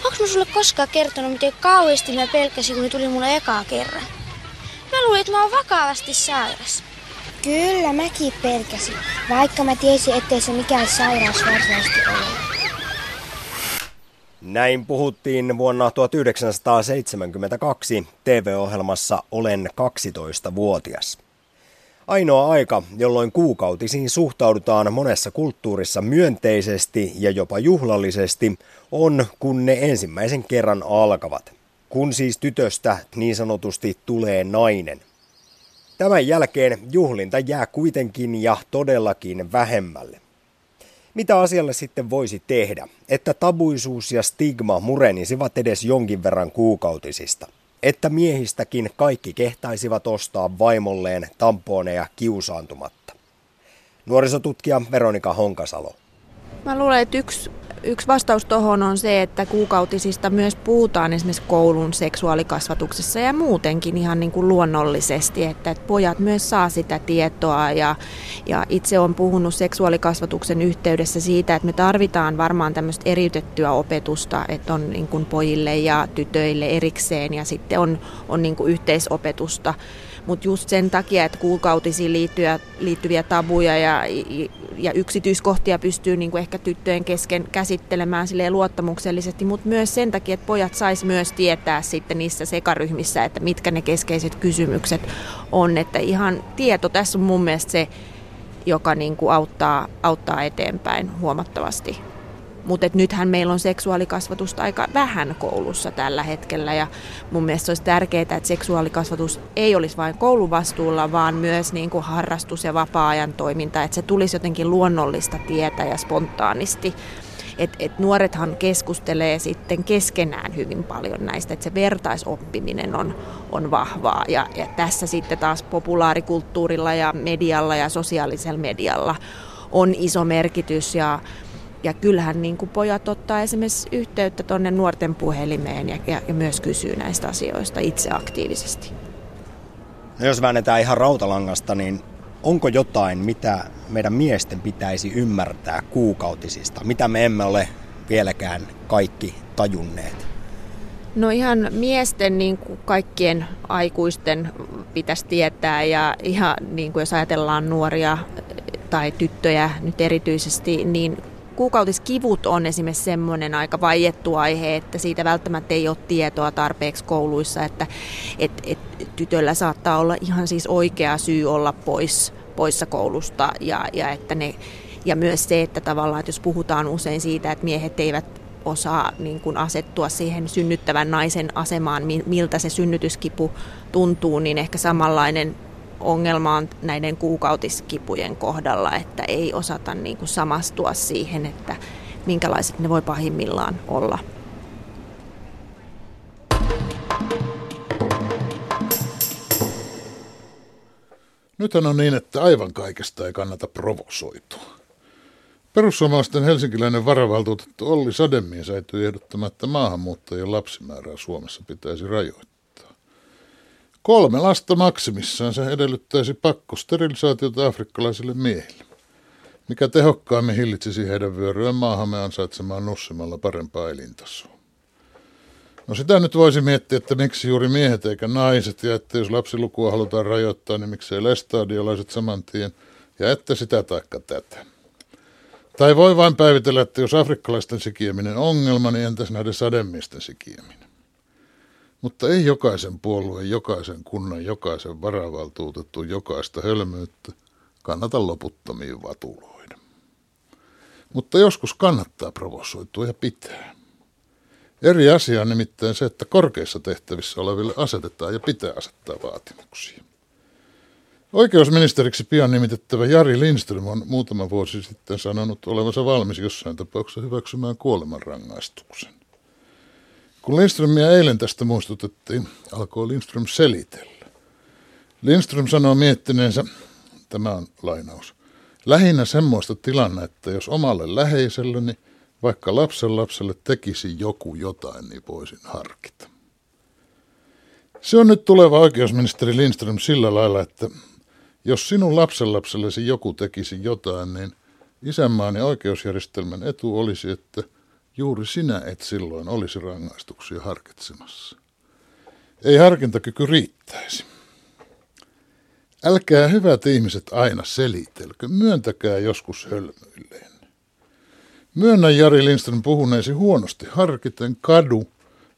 Speaker 9: Onks mä sulle koskaan kertonut, miten kauheasti mä pelkäsin, kun ne tuli mulle ekaa kerran? Mä luulin, että mä oon vakavasti sairas.
Speaker 8: Kyllä, mäkin pelkäsin, vaikka mä tiesin, ettei se mikään sairaus varsinaisesti ole.
Speaker 4: Näin puhuttiin vuonna 1972 TV-ohjelmassa Olen 12-vuotias. Ainoa aika, jolloin kuukautisiin suhtaudutaan monessa kulttuurissa myönteisesti ja jopa juhlallisesti, on kun ne ensimmäisen kerran alkavat kun siis tytöstä niin sanotusti tulee nainen. Tämän jälkeen juhlinta jää kuitenkin ja todellakin vähemmälle. Mitä asialle sitten voisi tehdä, että tabuisuus ja stigma murenisivat edes jonkin verran kuukautisista? Että miehistäkin kaikki kehtaisivat ostaa vaimolleen tamponeja kiusaantumatta? Nuorisotutkija Veronika Honkasalo.
Speaker 7: Mä luulen, että yksi Yksi vastaus tuohon on se, että kuukautisista myös puhutaan esimerkiksi koulun seksuaalikasvatuksessa ja muutenkin ihan niin kuin luonnollisesti, että, että pojat myös saa sitä tietoa ja, ja itse on puhunut seksuaalikasvatuksen yhteydessä siitä, että me tarvitaan varmaan tämmöistä eriytettyä opetusta, että on niin kuin pojille ja tytöille erikseen ja sitten on, on niin kuin yhteisopetusta mutta just sen takia, että kuukautisiin liittyviä, liittyviä tabuja ja, ja yksityiskohtia pystyy niin kuin ehkä tyttöjen kesken käsittelemään luottamuksellisesti, mutta myös sen takia, että pojat sais myös tietää sitten niissä sekaryhmissä, että mitkä ne keskeiset kysymykset on. Että ihan tieto tässä on mun mielestä se, joka niin kuin auttaa, auttaa eteenpäin huomattavasti. Mutta nythän meillä on seksuaalikasvatusta aika vähän koulussa tällä hetkellä ja mun mielestä olisi tärkeää, että seksuaalikasvatus ei olisi vain kouluvastuulla, vaan myös niin kuin harrastus- ja vapaa-ajan toiminta, että se tulisi jotenkin luonnollista tietä ja spontaanisti. Et, et nuorethan keskustelee sitten keskenään hyvin paljon näistä, että se vertaisoppiminen on, on vahvaa. Ja, ja tässä sitten taas populaarikulttuurilla ja medialla ja sosiaalisella medialla on iso merkitys ja ja kyllähän niin kuin pojat ottaa esimerkiksi yhteyttä tuonne nuorten puhelimeen ja, ja, ja myös kysyy näistä asioista itse aktiivisesti.
Speaker 4: No jos väännetään ihan rautalangasta, niin onko jotain, mitä meidän miesten pitäisi ymmärtää kuukautisista, mitä me emme ole vieläkään kaikki tajunneet?
Speaker 7: No ihan miesten niin kuin kaikkien aikuisten pitäisi tietää ja ihan niin kuin jos ajatellaan nuoria tai tyttöjä nyt erityisesti, niin kuukautiskivut on esimerkiksi semmoinen aika vaiettu aihe, että siitä välttämättä ei ole tietoa tarpeeksi kouluissa, että et, et, tytöllä saattaa olla ihan siis oikea syy olla pois, poissa koulusta. Ja, ja, että ne, ja myös se, että tavallaan, että jos puhutaan usein siitä, että miehet eivät osaa niin kuin asettua siihen synnyttävän naisen asemaan, miltä se synnytyskipu tuntuu, niin ehkä samanlainen ongelma on näiden kuukautiskipujen kohdalla, että ei osata niin kuin samastua siihen, että minkälaiset ne voi pahimmillaan olla.
Speaker 1: Nythän on niin, että aivan kaikesta ei kannata provosoitua. Perussuomalaisten helsinkiläinen varavaltuutettu Olli Sademies äityi ehdottamaan, että maahanmuuttajien lapsimäärää Suomessa pitäisi rajoittaa. Kolme lasta maksimissaan se edellyttäisi pakkosterilisaatiota afrikkalaisille miehille, mikä tehokkaammin hillitsisi heidän vyöryään maahamme ansaitsemaan nussimalla parempaa elintasoa. No sitä nyt voisi miettiä, että miksi juuri miehet eikä naiset, ja että jos lapsilukua halutaan rajoittaa, niin miksei lestadiolaiset saman tien, ja että sitä taikka tätä. Tai voi vain päivitellä, että jos afrikkalaisten sikieminen on ongelma, niin entäs näiden sademiesten sikieminen? Mutta ei jokaisen puolueen, jokaisen kunnan, jokaisen varavaltuutettu, jokaista hölmöyttä kannata loputtomiin vatuloida. Mutta joskus kannattaa provosoitua ja pitää. Eri asia on nimittäin se, että korkeissa tehtävissä oleville asetetaan ja pitää asettaa vaatimuksia. Oikeusministeriksi pian nimitettävä Jari Lindström on muutama vuosi sitten sanonut olevansa valmis jossain tapauksessa hyväksymään kuolemanrangaistuksen. Kun Lindströmiä eilen tästä muistutettiin, alkoi Lindström selitellä. Lindström sanoo miettineensä, tämä on lainaus, lähinnä semmoista tilannetta, jos omalle läheiselleni, vaikka lapsen lapselle tekisi joku jotain, niin voisin harkita. Se on nyt tuleva oikeusministeri Lindström sillä lailla, että jos sinun lapsenlapsellesi joku tekisi jotain, niin isänmaan ja oikeusjärjestelmän etu olisi, että juuri sinä et silloin olisi rangaistuksia harkitsemassa. Ei harkintakyky riittäisi. Älkää hyvät ihmiset aina selitelkö, myöntäkää joskus hölmöilleen. Myönnä Jari Lindström puhuneesi huonosti harkiten kadu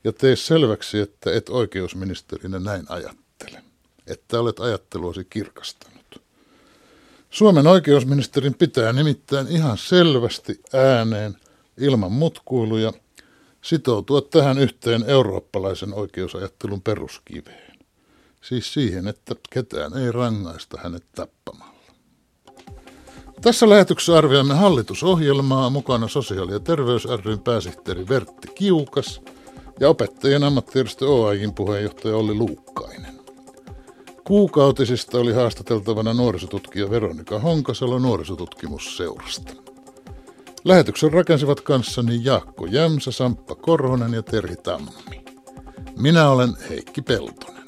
Speaker 1: ja tee selväksi, että et oikeusministerinä näin ajattele, että olet ajatteluasi kirkasta. Suomen oikeusministerin pitää nimittäin ihan selvästi ääneen ilman mutkuiluja sitoutua tähän yhteen eurooppalaisen oikeusajattelun peruskiveen. Siis siihen, että ketään ei rangaista hänet tappamalla. Tässä lähetyksessä arvioimme hallitusohjelmaa mukana sosiaali- ja terveys ryn pääsihteeri Vertti Kiukas ja opettajien ammattijärjestö OAJin puheenjohtaja Olli Luukkainen. Kuukautisista oli haastateltavana nuorisotutkija Veronika Honkasalo nuorisotutkimusseurasta. Lähetyksen rakensivat kanssani Jaakko Jämsä, Samppa Korhonen ja Terhi Tammi. Minä olen Heikki Peltonen.